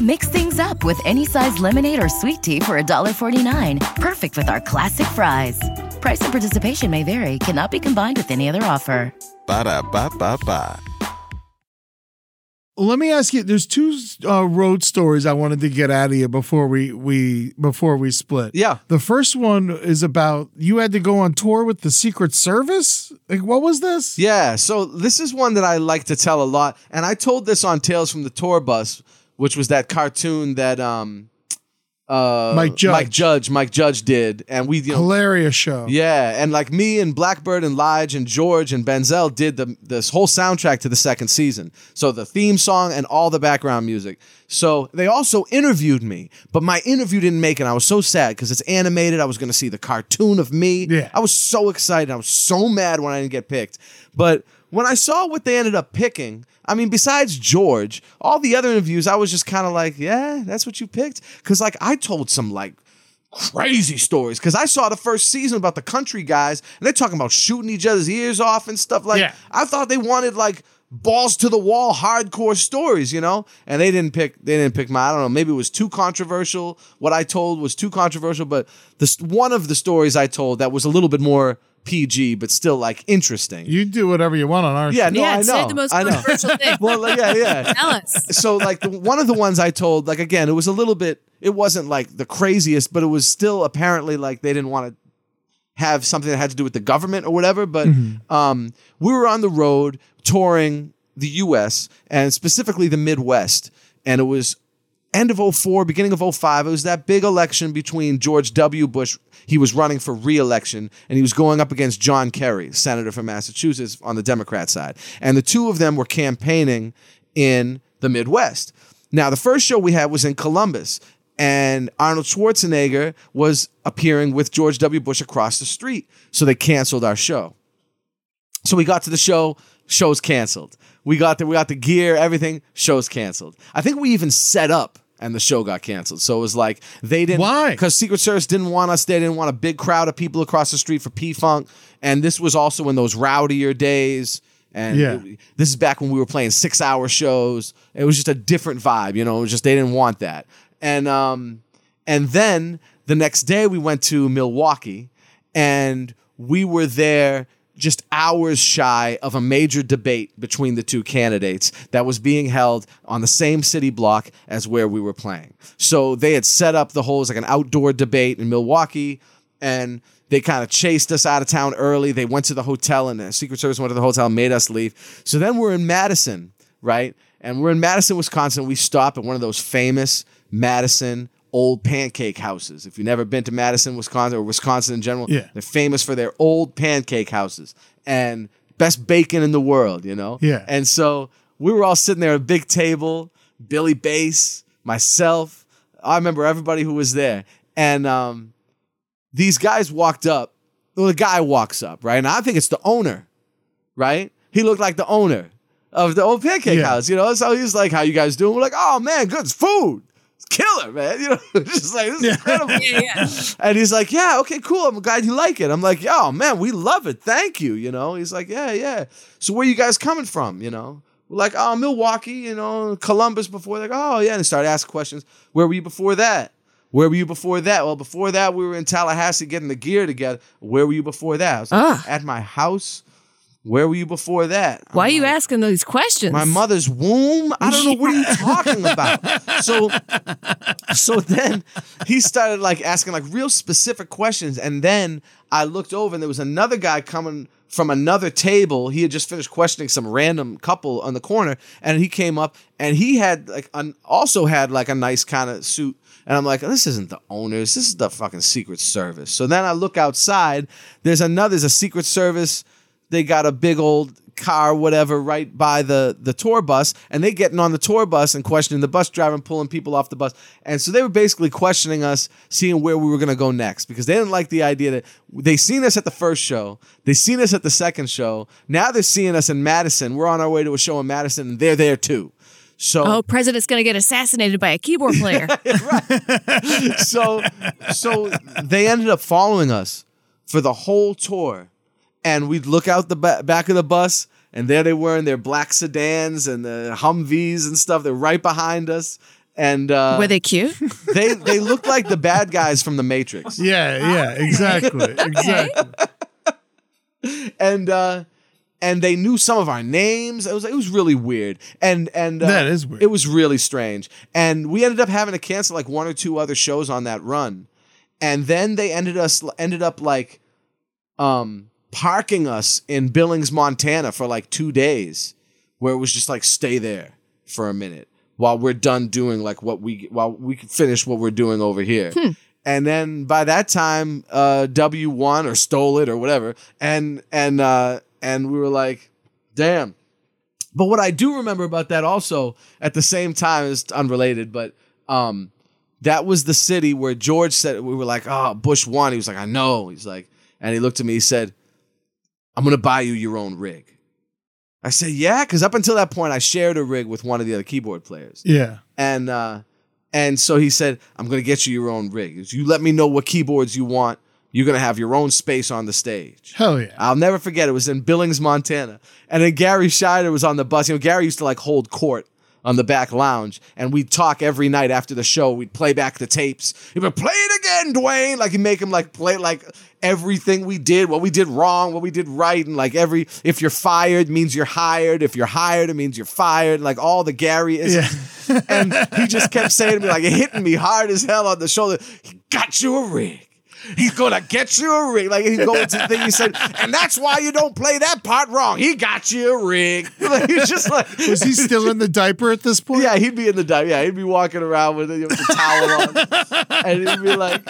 Mix things up with any size lemonade or sweet tea for $1.49. Perfect with our classic fries. Price and participation may vary, cannot be combined with any other offer. Ba da ba ba ba. Let me ask you. There's two uh, road stories I wanted to get out of you before we we before we split. Yeah. The first one is about you had to go on tour with the Secret Service. Like, what was this? Yeah, so this is one that I like to tell a lot, and I told this on Tales from the Tour Bus, which was that cartoon that um, uh, Mike Judge. Mike Judge, Mike Judge did, and we, you know, Hilarious show. yeah, and like me and Blackbyrd and Lige and George and Benzel did the this whole soundtrack to the second season. So the theme song and all the background music. So they also interviewed me, but my interview didn't make it. I was so sad because it's animated. I was going to see the cartoon of me. Yeah. I was so excited. I was so mad when I didn't get picked. But when I saw what they ended up picking, I mean, besides George, all the other interviews, I was just kind of like, yeah, that's what you picked. Because like I told some like crazy stories because I saw the first season about the country guys and they're talking about shooting each other's ears off and stuff like Yeah. I thought they wanted like balls to the wall hardcore stories, you know? And they didn't pick they didn't pick my I don't know, maybe it was too controversial. What I told was too controversial, but this one of the stories I told that was a little bit more PG but still like interesting. You do whatever you want on our yeah, show. no, yeah, I say know. the most I know. controversial thing. well, like, yeah, yeah Tell us. so like the, one of the ones I told, like again, it was a little bit. It wasn't like the craziest, but it was still apparently like they didn't want to have something that had to do with the government or whatever. But um, we were on the road touring the U.S. and specifically the Midwest, and it was end of 04, beginning of 05. It was that big election between George W. Bush. He was running for re-election and he was going up against John Kerry, senator from Massachusetts on the Democrat side. And the two of them were campaigning in the Midwest. Now, the first show we had was in Columbus. and Arnold Schwarzenegger was appearing with George W. Bush across the street. So they canceled our show. So we got to the show, show's canceled. We got the we got the gear, everything, show's canceled. I think we even set up and the show got canceled. So it was like they didn't Why? Because Secret Service didn't want us. They didn't want a big crowd of people across the street for P Funk. And this was also in those rowdier days. And Yeah. it- this is back when we were playing six hour shows. It was just a different vibe, you know. It was just they didn't want that. And um, and then the next day we went to Milwaukee, and we were there just hours shy of a major debate between the two candidates that was being held on the same city block as where we were playing. So they had set up the whole it like an outdoor debate in Milwaukee, and they kind of chased us out of town early. They went to the hotel, and the Secret Service went to the hotel and made us leave. So then we're in Madison, right? And we're in Madison, Wisconsin. We stop at one of those famous Madison old pancake houses. If you've never been to Madison, Wisconsin, or Wisconsin in general, Yeah. they're famous for their old pancake houses and best bacon in the world, you know? Yeah. And so we were all sitting there at a big table, Billy Bass, myself. I remember everybody who was there. And um, these guys walked up. Well, the guy walks up, right? And I think it's the owner, right? He looked like the owner of the old pancake Yeah. house, you know? So he's like, How you guys doing? We're like, Oh man, good. It's food. It's killer, man. You know, just like this is incredible. And he's like, Yeah, okay, cool. I'm glad you like it. I'm like, Oh man, we love it. Thank you. You know, he's like, Yeah, yeah. So where you guys coming from? You know? We're like, oh, Milwaukee, you know, Columbus before. Like, oh, yeah. And they started asking questions. Where were you before that? Where were you before that? Well, before that, we were in Tallahassee getting the gear together. Where were you before that? I was like, Ah. at my house. Where were you before that? I'm Why are you like, asking those questions? my mother's womb. I don't know what are you talking about. So, so then he started like asking like real specific questions, and then I looked over and there was another guy coming from another table. He had just finished questioning some random couple on the corner, and he came up and he had like an also had like a nice kind of suit. And I'm like, this isn't the owners. This is the fucking Secret Service. So then I look outside. There's another. There's a Secret Service they got a big old car, whatever, right by the the tour bus, and they getting on the tour bus and questioning the bus driver and pulling people off the bus. And so they were basically questioning us, seeing where we were gonna go next, because they didn't like the idea that they seen us at the first show, they seen us at the second show. Now they're seeing us in Madison. We're on our way to a show in Madison, and they're there too. So oh, president's going to get assassinated by a keyboard player. so so they ended up following us for the whole tour and we'd look out the ba- back of the bus and there they were in their black sedans and the humvees and stuff they're right behind us and uh, Were they cute? they they looked like the bad guys from the matrix Yeah, yeah, exactly. Exactly. and uh and they knew some of our names. It was it was really weird, and and uh, That is weird. It was really strange, and we ended up having to cancel like one or two other shows on that run, and then they ended us ended up like, um, parking us in Billings, Montana for like two days, where it was just like stay there for a minute while we're done doing like what we while we finish what we're doing over here. And then by that time, uh, W won or stole it or whatever, and and uh, and we were like, damn. But what I do remember about that also at the same time is unrelated, but um, that was the city where George said we were like, oh, Bush won. He was like, I know. He's like, and he looked at me. He said, I'm gonna buy you your own rig. I said, yeah, because up until that point, I shared a rig with one of the other keyboard players, Yeah. and uh, and so he said, I'm gonna get you your own rig. If you let me know what keyboards you want, you're gonna have your own space on the stage. Hell yeah. I'll never forget. It was in Billings, Montana, and then Garry Shider was on the bus. You know, Gary used to like hold court on the back lounge, and we'd talk every night after the show. We'd play back the tapes. He'd be play it again, Dwayne. Like he'd make him like play like everything we did, what we did wrong, what we did right, and like every if you're fired means you're hired. If you're hired, it means you're fired. Like all the Garry is. and he just kept saying to me, like hitting me hard as hell on the shoulder. He got you a rig. He's gonna get you a rig. Like he'd to into the thing he said, and that's why you don't play that part wrong. He got you a rig. Like, he's just like Was he still in the diaper at this point? Yeah, he'd be in the diaper. Yeah, he'd be walking around with, the towel on, and he'd be like,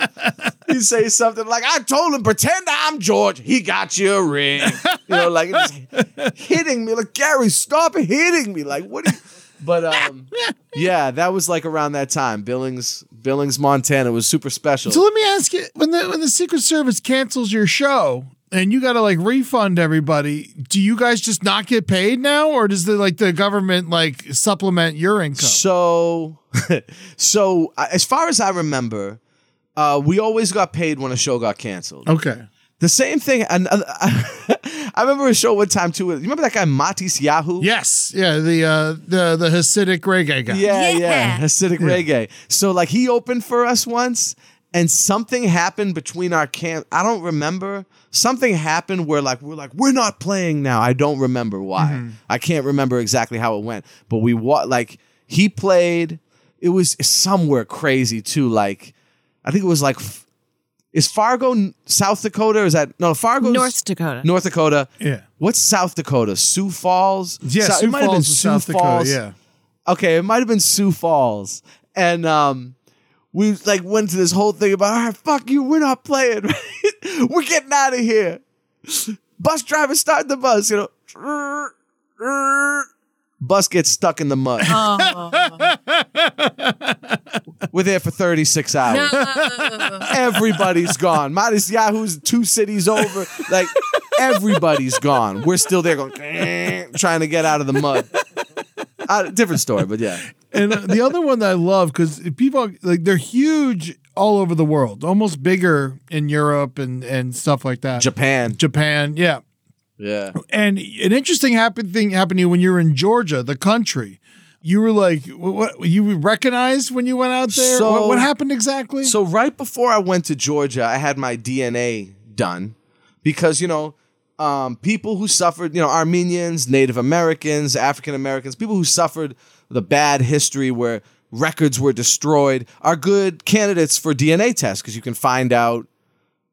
he'd say something like, "I told him pretend I'm George. He got you a ring." You know, like hitting me. Like Garry, stop hitting me. Like what? Are you, But um, yeah, that was like around that time. Billings, Billings, Montana was super special. So let me ask you: when the when the Secret Service cancels your show and you got to like refund everybody, do you guys just not get paid now, or does the like the government like supplement your income? So, so as far as I remember, uh, we always got paid when a show got canceled. okay. The same thing, and uh, I remember a show one time too. You remember that guy Matisyahu? Yes. Yeah. The uh the the Hasidic reggae guy. Yeah, yeah, Yeah. Hasidic reggae. So like he opened for us once, and something happened between our camp. I don't remember. Something happened where like we're like we're not playing now. I don't remember why. I can't remember exactly how it went. But we wa- like he played. It was somewhere crazy too. Like I think it was like. f- Is Fargo South Dakota? Or is that no Fargo? North Dakota. North Dakota. Yeah. What's South Dakota? Sioux Falls. Yeah. So- Sioux it might have been Falls is South Sioux Dakota. Falls Yeah. okay, it might have been Sioux Falls. And um we like went to this whole thing about all right, fuck you, we're not playing. we're getting out of here. Bus driver start the bus, you know. Bus gets stuck in the mud. We're there for 36 hours. Everybody's gone. Matisyahu's two cities over. Like everybody's gone. We're still there going trying to get out of the mud. Uh, different story, but yeah. And uh, the other one that I love because people like they're huge all over the world, almost bigger in Europe and and stuff like that. Japan. Japan, yeah. Yeah. And an interesting happen thing happened to you when you were in Georgia, the country. You were like, what? you recognized when you went out there? So- what, what happened exactly? So right before I went to Georgia, I had my DNA done because you know um, people who suffered, you know, Armenians, Native Americans, African Americans, people who suffered the bad history where records were destroyed are good candidates for DNA tests because you can find out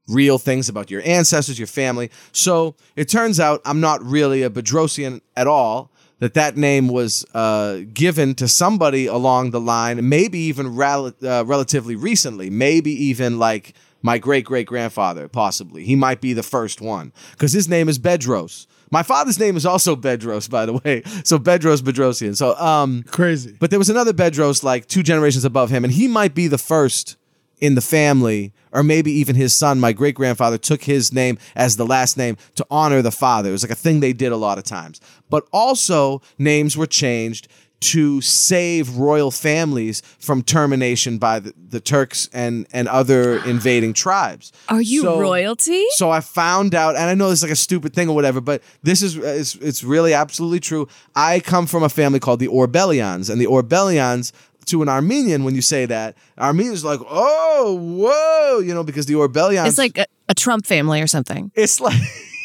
real things about your ancestors, your family. So it turns out I'm not really a Bedrosian at all. That that name was uh, given to somebody along the line, maybe even rel- uh, relatively recently, maybe even like my great great grandfather, possibly. He might be the first one because his name is Bedros. My father's name is also Bedros, by the way. So Bedros Bedrosian. So um, Crazy. but there was another Bedros like two generations above him, and he might be the first in the family, or maybe even his son, my great grandfather, took his name as the last name to honor the father. It was like a thing they did a lot of times. But also, names were changed to save royal families from termination by the, the Turks and, and other invading tribes. Are you So- royalty? so I found out, and I know this is like a stupid thing or whatever, but this is it's, it's really absolutely true. I come from a family called the Orbelians, and the Orbelians to an Armenian, when you say that, Armenians like, oh, whoa, you know, because the Orbelians, it's like a, a Trump family or something. it's like,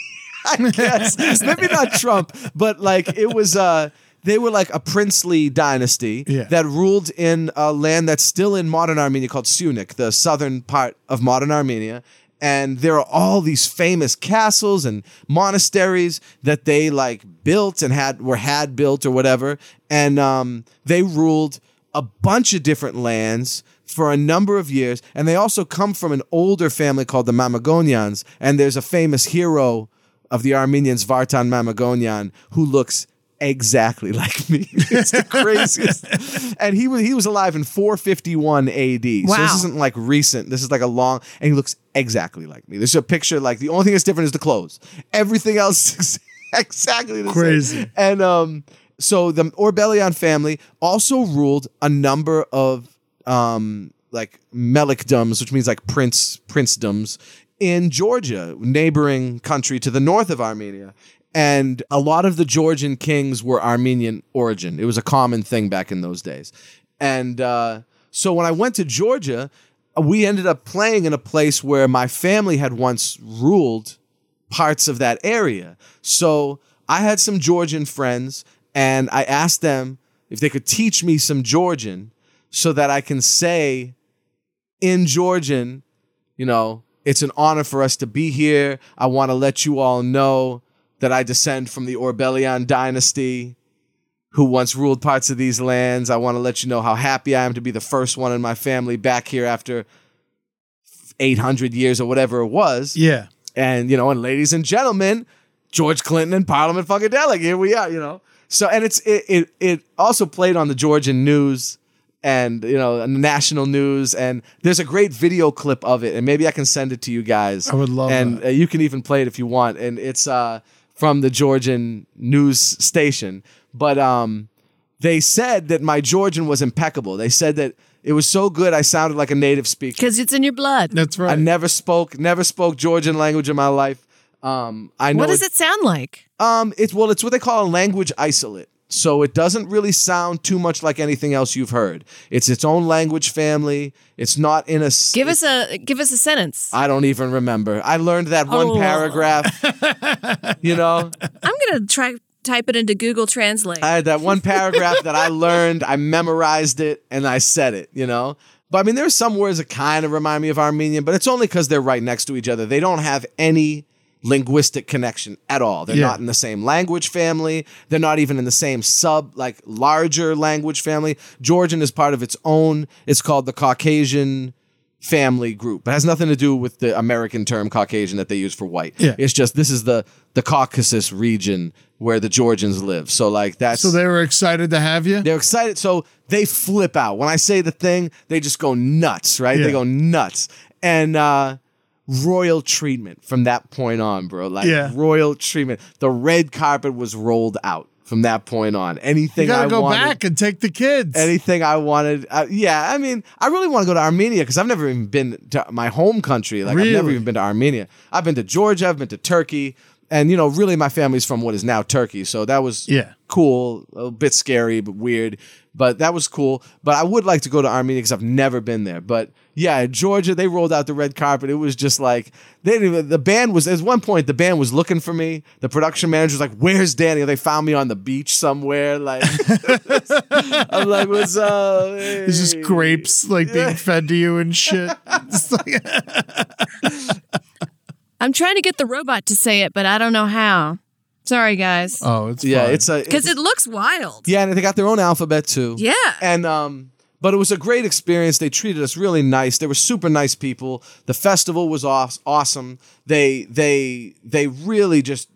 I guess maybe not Trump, but like it was. uh they were like a princely dynasty Yeah. that ruled in a land that's still in modern Armenia called Syunik, the southern part of modern Armenia. And there are all these famous castles and monasteries that they like built and had were had built or whatever. And um, they ruled a bunch of different lands for a number of years. And they also come from an older family called the Mamikonians. And there's a famous hero of the Armenians, Vartan Mamikonian, who looks exactly like me. it's the craziest. and he was he was alive in 451 AD. Wow. So this isn't like recent. This is like a long and he looks exactly like me. There's a picture like the only thing that's different is the clothes. Everything else is exactly the Crazy. same. And um so the Orbelian family also ruled a number of um like melikdoms, which means like prince princedoms in Georgia, neighboring country to the north of Armenia. And a lot of the Georgian kings were Armenian origin. It was a common thing back in those days. And uh, so when I went to Georgia, we ended up playing in a place where my family had once ruled parts of that area. So I had some Georgian friends, and I asked them if they could teach me some Georgian so that I can say in Georgian, you know, it's an honor for us to be here. I want to let you all know that I descend from the Orbelian dynasty who once ruled parts of these lands. I want to let you know how happy I am to be the first one in my family back here after 800 years or whatever it was. Yeah. And, you know, and ladies and gentlemen, George Clinton and Parliament Funkadelic, here we are, you know. So and it's it, it it also played on the Georgian news and you know national news and there's a great video clip of it and maybe I can send it to you guys. I would love and that. uh, you can even play it if you want and it's uh from the Georgian news station. But um they said that my Georgian was impeccable. They said that it was so good I sounded like a native speaker. Because it's in your blood. That's right. I never spoke never spoke Georgian language in my life. Um I know What does it sound like? um, it's well, it's what they call a language isolate. So it doesn't really sound too much like anything else you've heard. It's its own language family. It's not in a. Give us a give us a sentence. I don't even remember. I learned that one Oh. paragraph. you know, I'm gonna try type it into Google Translate. I had that one paragraph that I learned. I memorized it and I said it. You know, but I mean, there's some words that kind of remind me of Armenian, but it's only because they're right next to each other. They don't have any linguistic connection at all. They're Yeah. not in the same language family. They're not even in the same sub, like larger language family. Georgian is part of its own. It's called the Caucasian family group. It has nothing to do with the American term Caucasian that they use for white. Yeah. It's just this is the the Caucasus region where the Georgians live. So like that's so they were excited to have you. they're excited. So they flip out. When I say the thing, they just go nuts, right? Yeah. They go nuts. And uh royal treatment from that point on, bro. Like Yeah. royal treatment. The red carpet was rolled out from that point on. Anything You gotta I go wanted, back and take the kids. anything I wanted. Uh, yeah, I mean, I really want to go to Armenia because I've never even been to my home country. Like I've never even been to Armenia. I've been to Georgia. I've been to Turkey, and you know, really, my family's from what is now Turkey. So that was Yeah. Cool. A bit scary, but weird. But that was cool. But I would like to go to Armenia because I've never been there. But yeah, Georgia, they rolled out the red carpet. It was just like they didn't even, the band was. At one point, the band was looking for me. The production manager was like, "Where's Danny?" They found me on the beach somewhere. Like I'm like, "What's up?" It's just grapes like being fed to you and shit. It's like- I'm trying to get the robot to say it, but I don't know how. Sorry, guys. oh, it's Yeah, fine. it's a Because it looks wild. yeah, and they got their own alphabet too. Yeah. And um but it was a great experience. They treated us really nice. They were super nice people. The festival was aw- awesome. They they they really just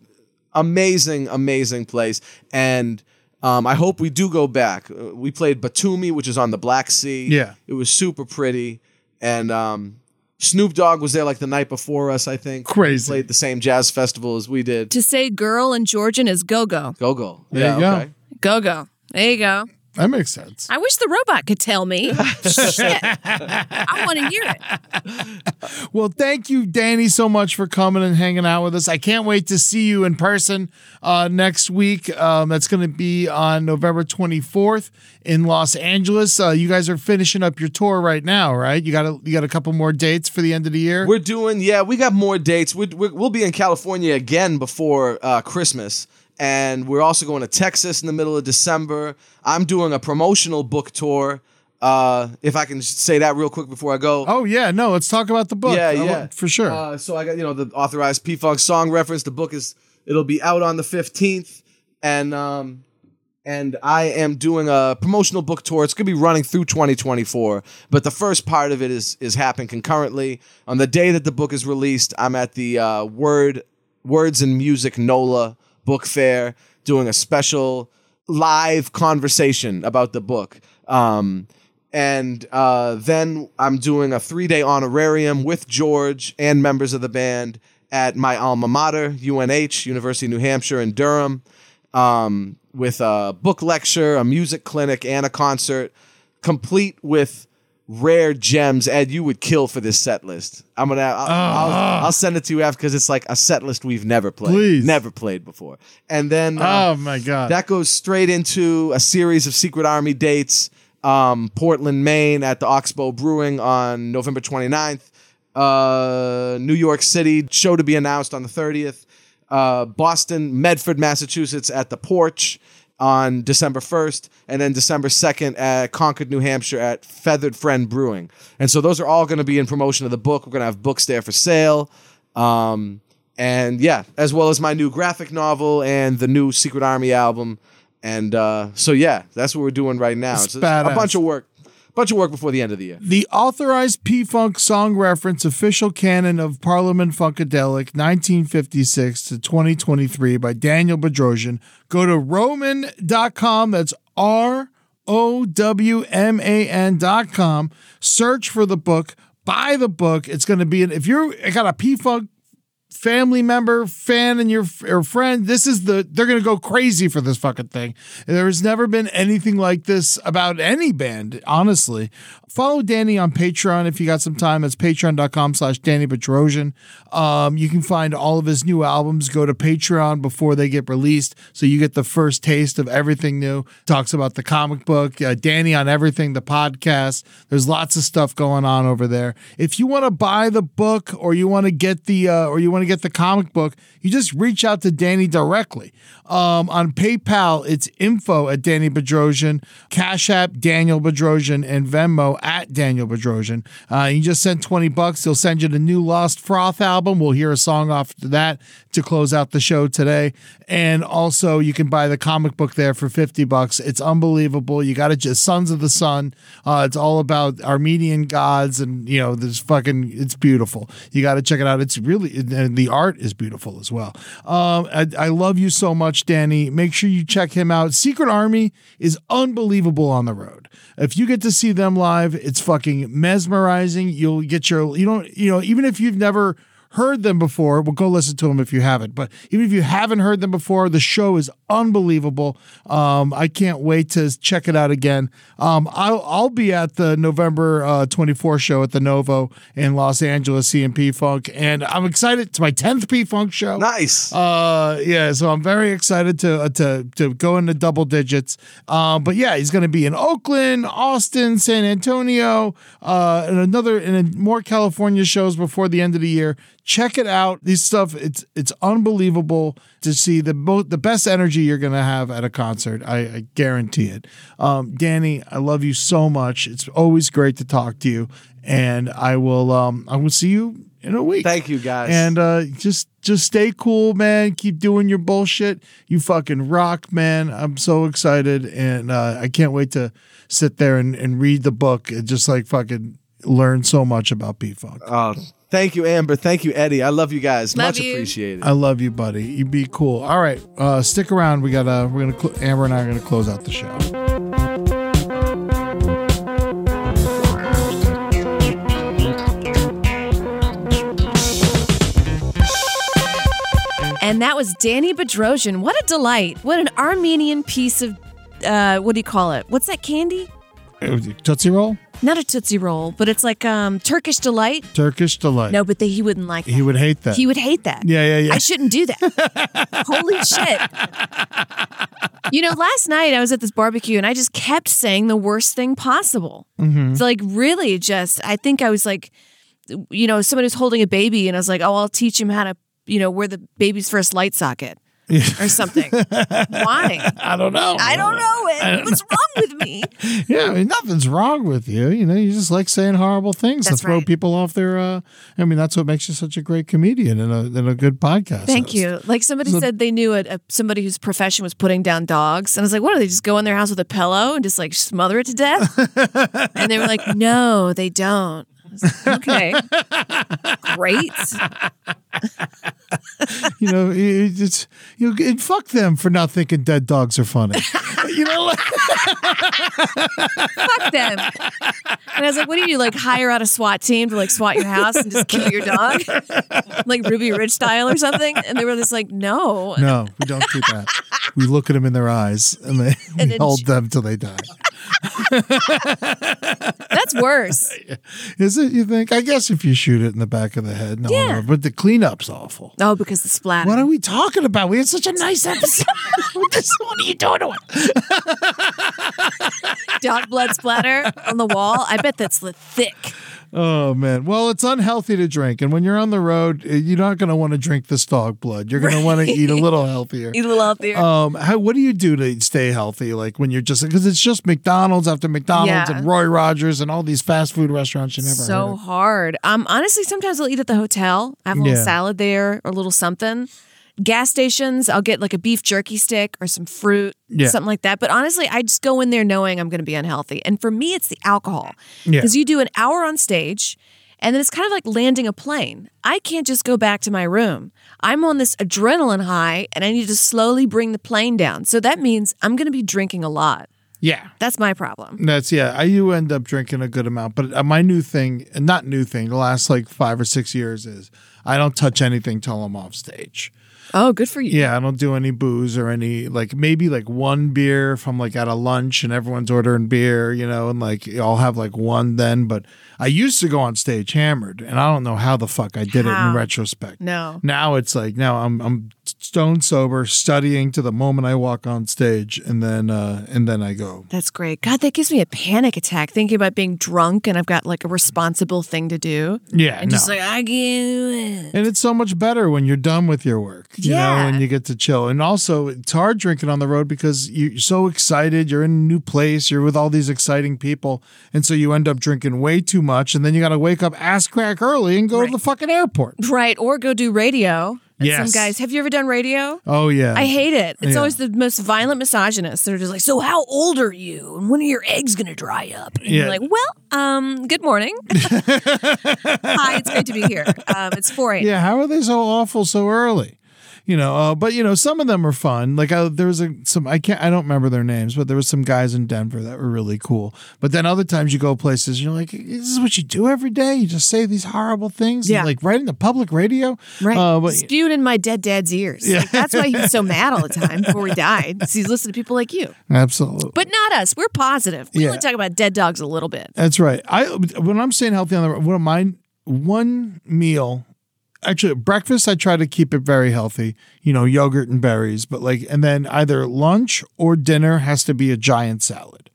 amazing amazing place and um, I hope we do go back. Uh, We played Batumi, which is on the Black Sea. Yeah. it was super pretty, and um, Snoop Dogg was there like the night before us. I think Crazy. Played the same jazz festival as we did. To say girl in Georgian is go go. Go go. There yeah, you go. okay. Go go. There you go. That makes sense. I wish the robot could tell me. Shit. I want to hear it. Well, thank you, Danny, so much for coming and hanging out with us. I can't wait to see you in person uh, next week. Um, that's going to be on November 24th in Los Angeles. Uh, you guys are finishing up your tour right now, right? You got a, you got a couple more dates for the end of the year. We're doing, yeah, we got more dates. we we we'll be in California again before uh, Christmas. And we're also going to Texas in the middle of December. I'm doing a promotional book tour. Uh, if I can say that real quick before I go. oh yeah, no, let's talk about the book. yeah, I yeah, want- for sure. Uh, so I got you know the authorized P Funk song reference. The book is it'll be out on the 15th, and um, and I am doing a promotional book tour. It's gonna be running through 2024, but the first part of it is is happening concurrently on the day that the book is released. I'm at the uh, Word Words and Music NOLA book fair doing a special live conversation about the book. Um, and uh, then I'm doing a three day honorarium with George and members of the band at my alma mater, UNH, University of New Hampshire in Durham, um, with a book lecture, a music clinic, and a concert, complete with rare gems. Ed, you would kill for this set list. I'm gonna, I'll, I'll, I'll send it to you after because it's like a set list we've never played, Please. never played before. And then, uh, oh my god. that goes straight into a series of Secret Army dates. Um, Portland, Maine at the Oxbow Brewing on November 29th. Uh, New York City, show to be announced on the 30th. Uh, Boston, Medford, Massachusetts at the Porch on December 1st. And then December 2nd at Concord, New Hampshire at Feathered Friend Brewing. And so those are all going to be in promotion of the book. We're going to have books there for sale. Um, and yeah, as well as my new graphic novel and the new Secret Army album. And uh, so yeah, that's what we're doing right now. It's a bunch of work, bunch of work before the end of the year. The authorized P Funk song reference official canon of Parliament Funkadelic 1956 to 2023 by Daniel Bedrosian. Go to Rowman.com. That's R O W M A N.com. Search for the book. Buy the book. It's going to be, an, if you're got a P Funk family member, fan, and your or friend, this is the they're gonna go crazy for this fucking thing. There has never been anything like this about any band, honestly. Follow Danny on Patreon if you got some time. It's patreon.com slash Danny Bedrosian. Um, you can find all of his new albums. Go to Patreon before they get released so you get the first taste of everything new. Talks about the comic book, uh, Danny on everything, the podcast. There's lots of stuff going on over there. If you want to buy the book or you want to get the uh, or you want to get the comic book, you just reach out to Danny directly. Um, on PayPal, it's info at Danny Bedrosian, Cash App Daniel Bedrosian, and Venmo at Daniel Bedrosian. Uh, you just send 20 bucks. He'll send you the new Lost Froth album. We'll hear a song off that to close out the show today. And also, you can buy the comic book there for 50 bucks. It's unbelievable. You got to just Sons of the Sun. Uh, it's all about Armenian gods, and you know, this fucking, it's beautiful. You got to check it out. It's really, and the art is beautiful as well. Um, I, I love you so much, Danny. Make sure you check him out. Secret Army is unbelievable on the road. If you get to see them live, it's fucking mesmerizing. You'll get your, you don't, you know, even if you've never heard them before, well, go listen to them if you haven't. But even if you haven't heard them before, the show is unbelievable. Um, I can't wait to check it out again. Um, I'll, I'll be at the November uh, 24 show at the Novo in Los Angeles, CMP Funk, and I'm excited. It's my 10th P Funk show. Nice. Uh, yeah, so I'm very excited to uh, to to go into double digits. Um, but yeah, he's going to be in Oakland, Austin, San Antonio, uh, and another and more California shows before the end of the year. Check it out. These stuff it's it's unbelievable to see the both the best energy you're going to have at a concert. I, I guarantee it. Um, Danny, I love you so much. It's always great to talk to you, and I will um I will see you in a week. Thank you, guys. And uh, just just stay cool, man. Keep doing your bullshit. You fucking rock, man. I'm so excited, and uh, I can't wait to sit there and, and read the book and just like fucking learn so much about P Funk. Oh, thank you, Amber. Thank you, Eddie. I love you guys. Love Much you. appreciated. I love you, buddy. You be cool. All right, uh, stick around. We gotta. We're gonna. Cl- Amber and I are gonna close out the show. And that was Danny Bedrosian. What a delight. What an Armenian piece of, uh, what do you call it? What's that candy? Tootsie Roll, Not a Tootsie Roll, but it's like um, Turkish Delight. Turkish delight. No, but they, he wouldn't like that. he would hate that. He would hate that. Yeah, yeah, yeah. I shouldn't do that. Holy shit. You know, last night I was at this barbecue and I just kept saying the worst thing possible. Mm-hmm. It's like really just, I think I was like, you know, somebody was holding a baby and I was like, oh, I'll teach him how to, you know, wear the baby's first light socket or something. Why? I don't know. I don't know it. What's wrong with me? Yeah, I mean, nothing's wrong with you. You know, you just like saying horrible things That's to throw right. people off their. Uh, I mean, that's what makes you such a great comedian and a, and a good podcast. Thank host. you. Like somebody So- said they knew a, a somebody whose profession was putting down dogs, and I was like, "What do they just go in their house with a pillow and just like smother it to death?" and they were like, "No, they don't." I was like, okay, great. You know, it- it's you. Know, fuck them for not thinking dead dogs are funny. you know, like, Fuck them. And I was like, "What do you do? Like hire out a SWAT team to like SWAT your house and just kill your dog, like Ruby Ridge style or something?" And they were just like, "No." no, we don't do that. We look at them in their eyes and they And we hold sh- them till they die. That's worse. Is it? You think? I guess if you shoot it in the back of the head, no. Yeah. But the cleanup's awful. Oh, because the splatter. What are we talking about? We had such a nice episode. what, this, what are you doing to it? dog blood splatter on the wall. I bet that's the thick. Oh man. Well, it's unhealthy to drink, and when you're on the road, eh, you're not going to want to drink this dog blood. You're going to want to eat a little healthier. Eat a little healthier. Um, how, what do you do to stay healthy? Like when you're just because it's just McDonald's after McDonald's Yeah. and Roy Rogers and all these fast food restaurants you never so hard. Um, honestly, sometimes I'll eat at the hotel. I have a little Yeah. salad there or a little something. Gas stations, I'll get like a beef jerky stick or some fruit, Yeah. something like that. But honestly, I just go in there knowing I'm going to be unhealthy. And for me, it's the alcohol Yeah. because you do an hour on stage. And then it's kind of like landing a plane. I can't just go back to my room. I'm on this adrenaline high and I need to slowly bring the plane down. So that means I'm going to be drinking a lot. Yeah. That's my problem. That's yeah. I you end up drinking a good amount, but uh, my new thing, and not new thing, the last like five or six years is I don't touch anything till I'm off stage. Oh, good for you. Yeah, I don't do any booze or any like maybe like one beer if I'm like at a lunch and everyone's ordering beer, you know, and like I'll have like one then. But I used to go on stage hammered, and I don't know how the fuck I did it in retrospect. No. Now it's like now I'm I'm stone sober, studying to the moment I walk on stage, and then uh and then I go. That's great. God, that gives me a panic attack thinking about being drunk and I've got like a responsible thing to do. Yeah, And just like, I can't. And it's so much better when you're done with your work, you know, Yeah. and you get to chill. And also, it's hard drinking on the road because you're so excited. You're in a new place. You're with all these exciting people. And so you end up drinking way too much. And then you got to wake up ass crack early and go to the fucking airport. Right. Or go do radio. Yes. Some guys, have you ever done radio? Oh, yeah. I hate it. It's Yeah. always the most violent misogynists. They're just like, so how old are you? And when are your eggs going to dry up? And Yeah. you're like, well, um, good morning. Hi, it's great to be here. Um, it's 4 a.m. Yeah, how are they so awful so early? You know, uh, but you know, some of them are fun. Like uh, there was a some I can't I don't remember their names, but there was some guys in Denver that were really cool. But then other times you go places, you're like, this is what you do every day. You just say these horrible things, Yeah. and, like right in the public radio. Right. Uh, but, Spewed in my dead dad's ears. Like, that's why he was so mad all the time before he died. He's listening to people like you. absolutely. But not us. We're positive. We Yeah. only talk about dead dogs a little bit. That's right. I when I'm saying healthy on the one of mine one meal actually breakfast I try to keep it very healthy, you know, yogurt and berries, but like and then either lunch or dinner has to be a giant salad.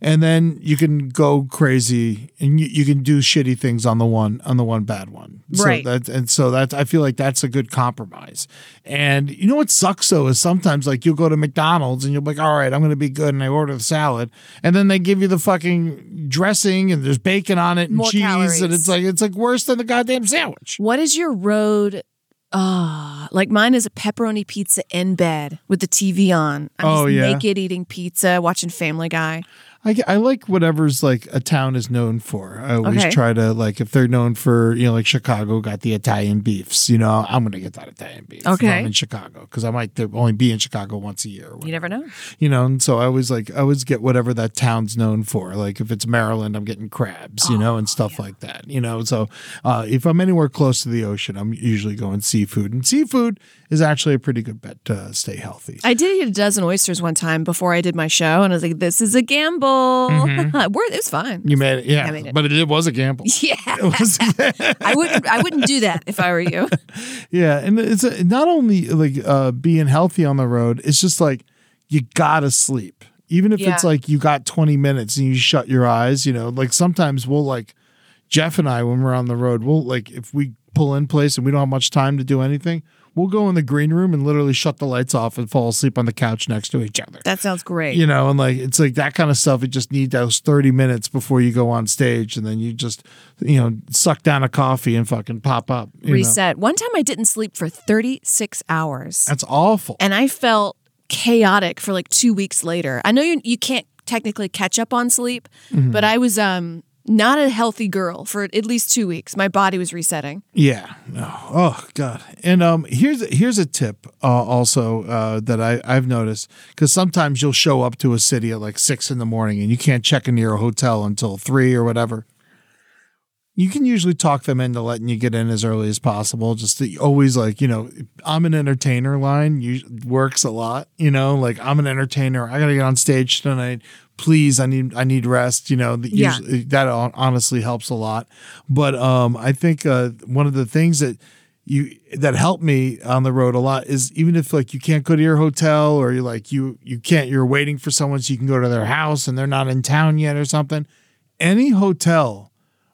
And then you can go crazy and you, you can do shitty things on the one on the one bad one. Right. So that and so that I feel like that's a good compromise. And you know what sucks though is sometimes like you'll go to McDonald's and you'll be like, all right, I'm gonna be good and I order the salad. And then they give you the fucking dressing and there's bacon on it and More cheese and it's like it's like worse than the goddamn sandwich. What is your road? Ah, like mine is a pepperoni pizza in bed with the TV on. I'm Oh, just yeah. naked eating pizza, watching Family Guy. I, I like whatever's like a town is known for. I always Okay. try to like if they're known for you know like Chicago got the Italian beefs. You know I'm gonna get that Italian beef. if Okay. I'm in Chicago because I might only be in Chicago once a year. Or You never know. you know and so i always like i always get whatever that town's known for like if it's maryland i'm getting crabs you know and stuff like that you know so uh, if i'm anywhere close to the ocean i'm usually going seafood and seafood is actually a pretty good bet to stay healthy I did eat a dozen oysters one time before I did my show, and I was like, "This is a gamble." We're- it was fine. you made it yeah made it. but it, it was a gamble Yeah, I wouldn't. I wouldn't do that if I were you. yeah and it's a, not only like uh, being healthy on the road it's just like you gotta sleep even if it's like you got 20 minutes and you shut your eyes you know like sometimes we'll like jeff and i when we're on the road we'll like if we pull in place and we don't have much time to do anything we'll go in the green room and literally shut the lights off and fall asleep on the couch next to each other That sounds great. you know and like it's like that kind of stuff you just need those 30 minutes before you go on stage and then you just you know suck down a coffee and fucking pop up you know? Reset. One time I didn't sleep for 36 hours. that's awful and I felt chaotic for like two weeks later. I know you you can't technically catch up on sleep, Mm-hmm. but I was um not a healthy girl for at least two weeks. My body was resetting. Yeah. Oh, oh, God. And um, here's here's a tip uh, also uh, that I I've noticed because sometimes you'll show up to a city at like six in the morning and you can't check into your hotel until three or whatever. You can usually talk them into letting you get in as early as possible. Just always like you know, I'm an entertainer line you, works a lot. You know, like I'm an entertainer. I gotta get on stage tonight. Please, I need I need rest. You know, the- Yeah. usually, that honestly helps a lot. But um, I think uh, one of the things that you that helped me on the road a lot is even if like you can't go to your hotel or you're like you you can't you're waiting for someone so you can go to their house and they're not in town yet or something. Any hotel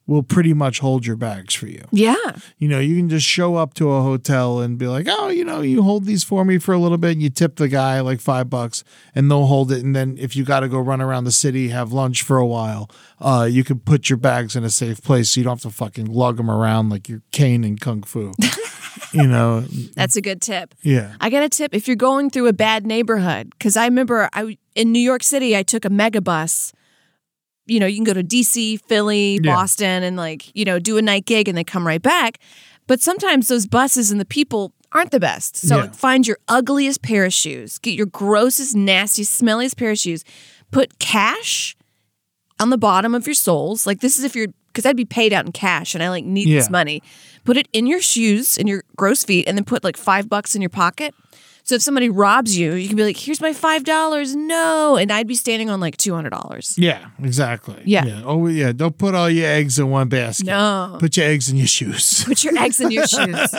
will pretty much hold your bags for you. Yeah. You know, you can just show up to a hotel and be like, oh, you know, you hold these for me for a little bit and you tip the guy like five bucks and they'll hold it. And then if you got to go run around the city, have lunch for a while, uh, you can put your bags in a safe place so you don't have to fucking lug them around like you're Caine in Kung Fu. you know, That's a good tip. yeah. I got a tip if you're going through a bad neighborhood because I remember I in New York City I took a mega bus. You know, you can go to DC, Philly, Yeah. Boston, and like you know do a night gig and then come right back. But sometimes those buses and the people aren't the best. So Yeah. find your ugliest pair of shoes, get your grossest, nastiest, smelliest pair of shoes, put cash on the bottom of your soles. Like this is if you're because I'd be paid out in cash and I like need this money. Put it in your shoes, in your gross feet, and then put like five bucks in your pocket. So if somebody robs you, you can be like, "Here's my five dollars." No, and I'd be standing on like two hundred dollars. Yeah, exactly. Yeah. Oh, yeah. Don't put all your eggs in one basket. No, Put your eggs in your shoes. put your eggs in your shoes.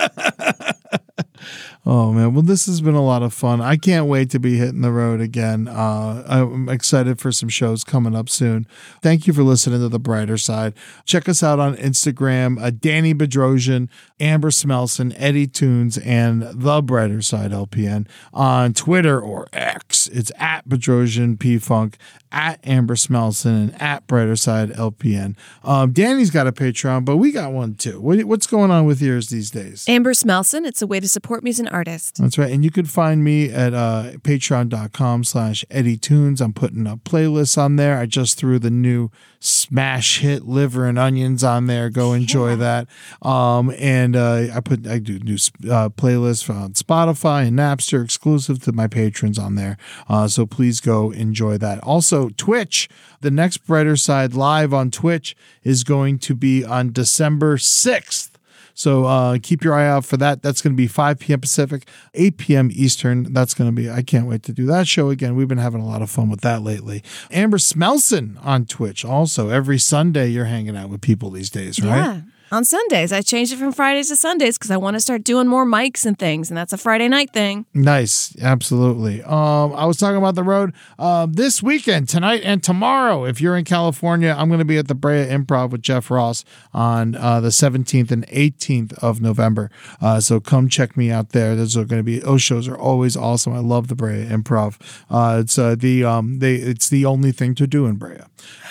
Oh man, well this has been a lot of fun. I can't wait to be hitting the road again. Uh, I'm excited for some shows coming up soon. Thank you for listening to the brighter side. Check us out on Instagram, uh, Danny Bedrosian, Amber Smelson, Eddie Tunes, and the brighter side LPN on Twitter or X. It's at Bedrosian P Funk, at Amber Smelson, and at brighter side LPN. Um, Danny's got a Patreon, but we got one too. What, what's going on with yours these days? Amber Smelson. It's a way to support me as an artist. That's right. And you can find me at uh, patreon.com slash Eddie Tunes. I'm putting up playlists on there. I just threw the new smash hit liver and onions on there. Go enjoy that. Um, and uh, I put I do new uh, playlists on Spotify and Napster exclusive to my patrons on there. Uh, so please go enjoy that. Also, Twitch, the next Brighter Side live on Twitch is going to be on December 6th. So uh, keep your eye out for that. That's going to be 5 p.m. Pacific, 8 p.m. Eastern. That's going to be, I can't wait to do that show again. We've been having a lot of fun with that lately. Amber Smelson on Twitch. Also, every Sunday you're hanging out with people these days, right? Yeah. On Sundays, I changed it from Fridays to Sundays because I want to start doing more mics and things, and that's a Friday night thing. Nice, absolutely. Um, I was talking about the road uh, this weekend, tonight and tomorrow. If you're in California, I'm going to be at the Brea Improv with Jeff Ross on uh, the 17th and 18th of November. Uh, so come check me out there. Those are going to be those shows are always awesome. I love the Brea Improv. Uh, it's uh, the um, they it's the only thing to do in Brea,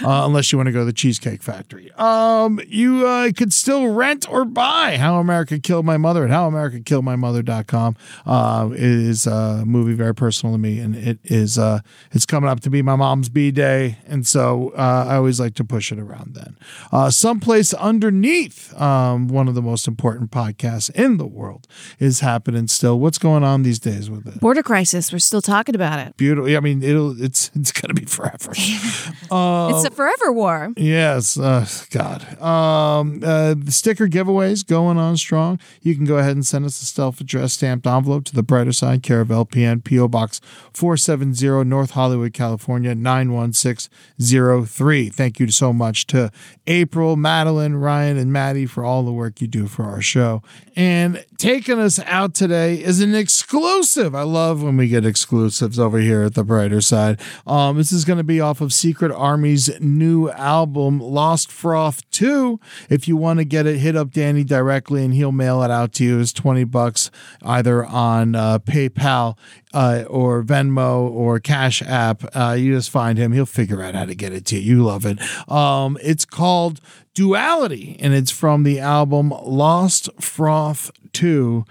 uh, unless you want to go to the Cheesecake Factory. Um, you uh, could still rent or buy How America Killed My Mother at howamericakilledmymother.com. Uh, it is a movie very personal to me, and it is uh, it's coming up to be my mom's B day, and so uh, I always like to push it around then. Uh, someplace underneath, um, one of the most important podcasts in the world is happening still. What's going on these days with it? Border crisis. We're still talking about it. Beautiful. I mean, it'll it's it's gonna be forever. it's a forever war. Yes, uh, God. Um, uh, the sticker giveaways going on strong. You can go ahead and send us a self addressed stamped envelope to the brighter side, care of LPN, PO Box 470, North Hollywood, California 91603. Thank you so much to April, Madeline, Ryan, and Maddie for all the work you do for our show. And taking us out today is an exclusive. I love when we get exclusives over here at the brighter side. Um, this is going to be off of Secret Army's new album, Lost Froth 2. If you want to get it, hit up Danny directly and he'll mail it out to you. It's 20 bucks either on uh, PayPal uh, or Venmo or Cash App. Uh, you just find him. He'll figure out how to get it to you. You love it. Um, it's called Duality and it's from the album Lost Froth 2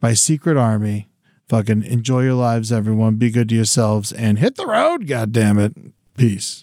by Secret Army. Fucking enjoy your lives, everyone. Be good to yourselves and hit the road, God damn it. Peace.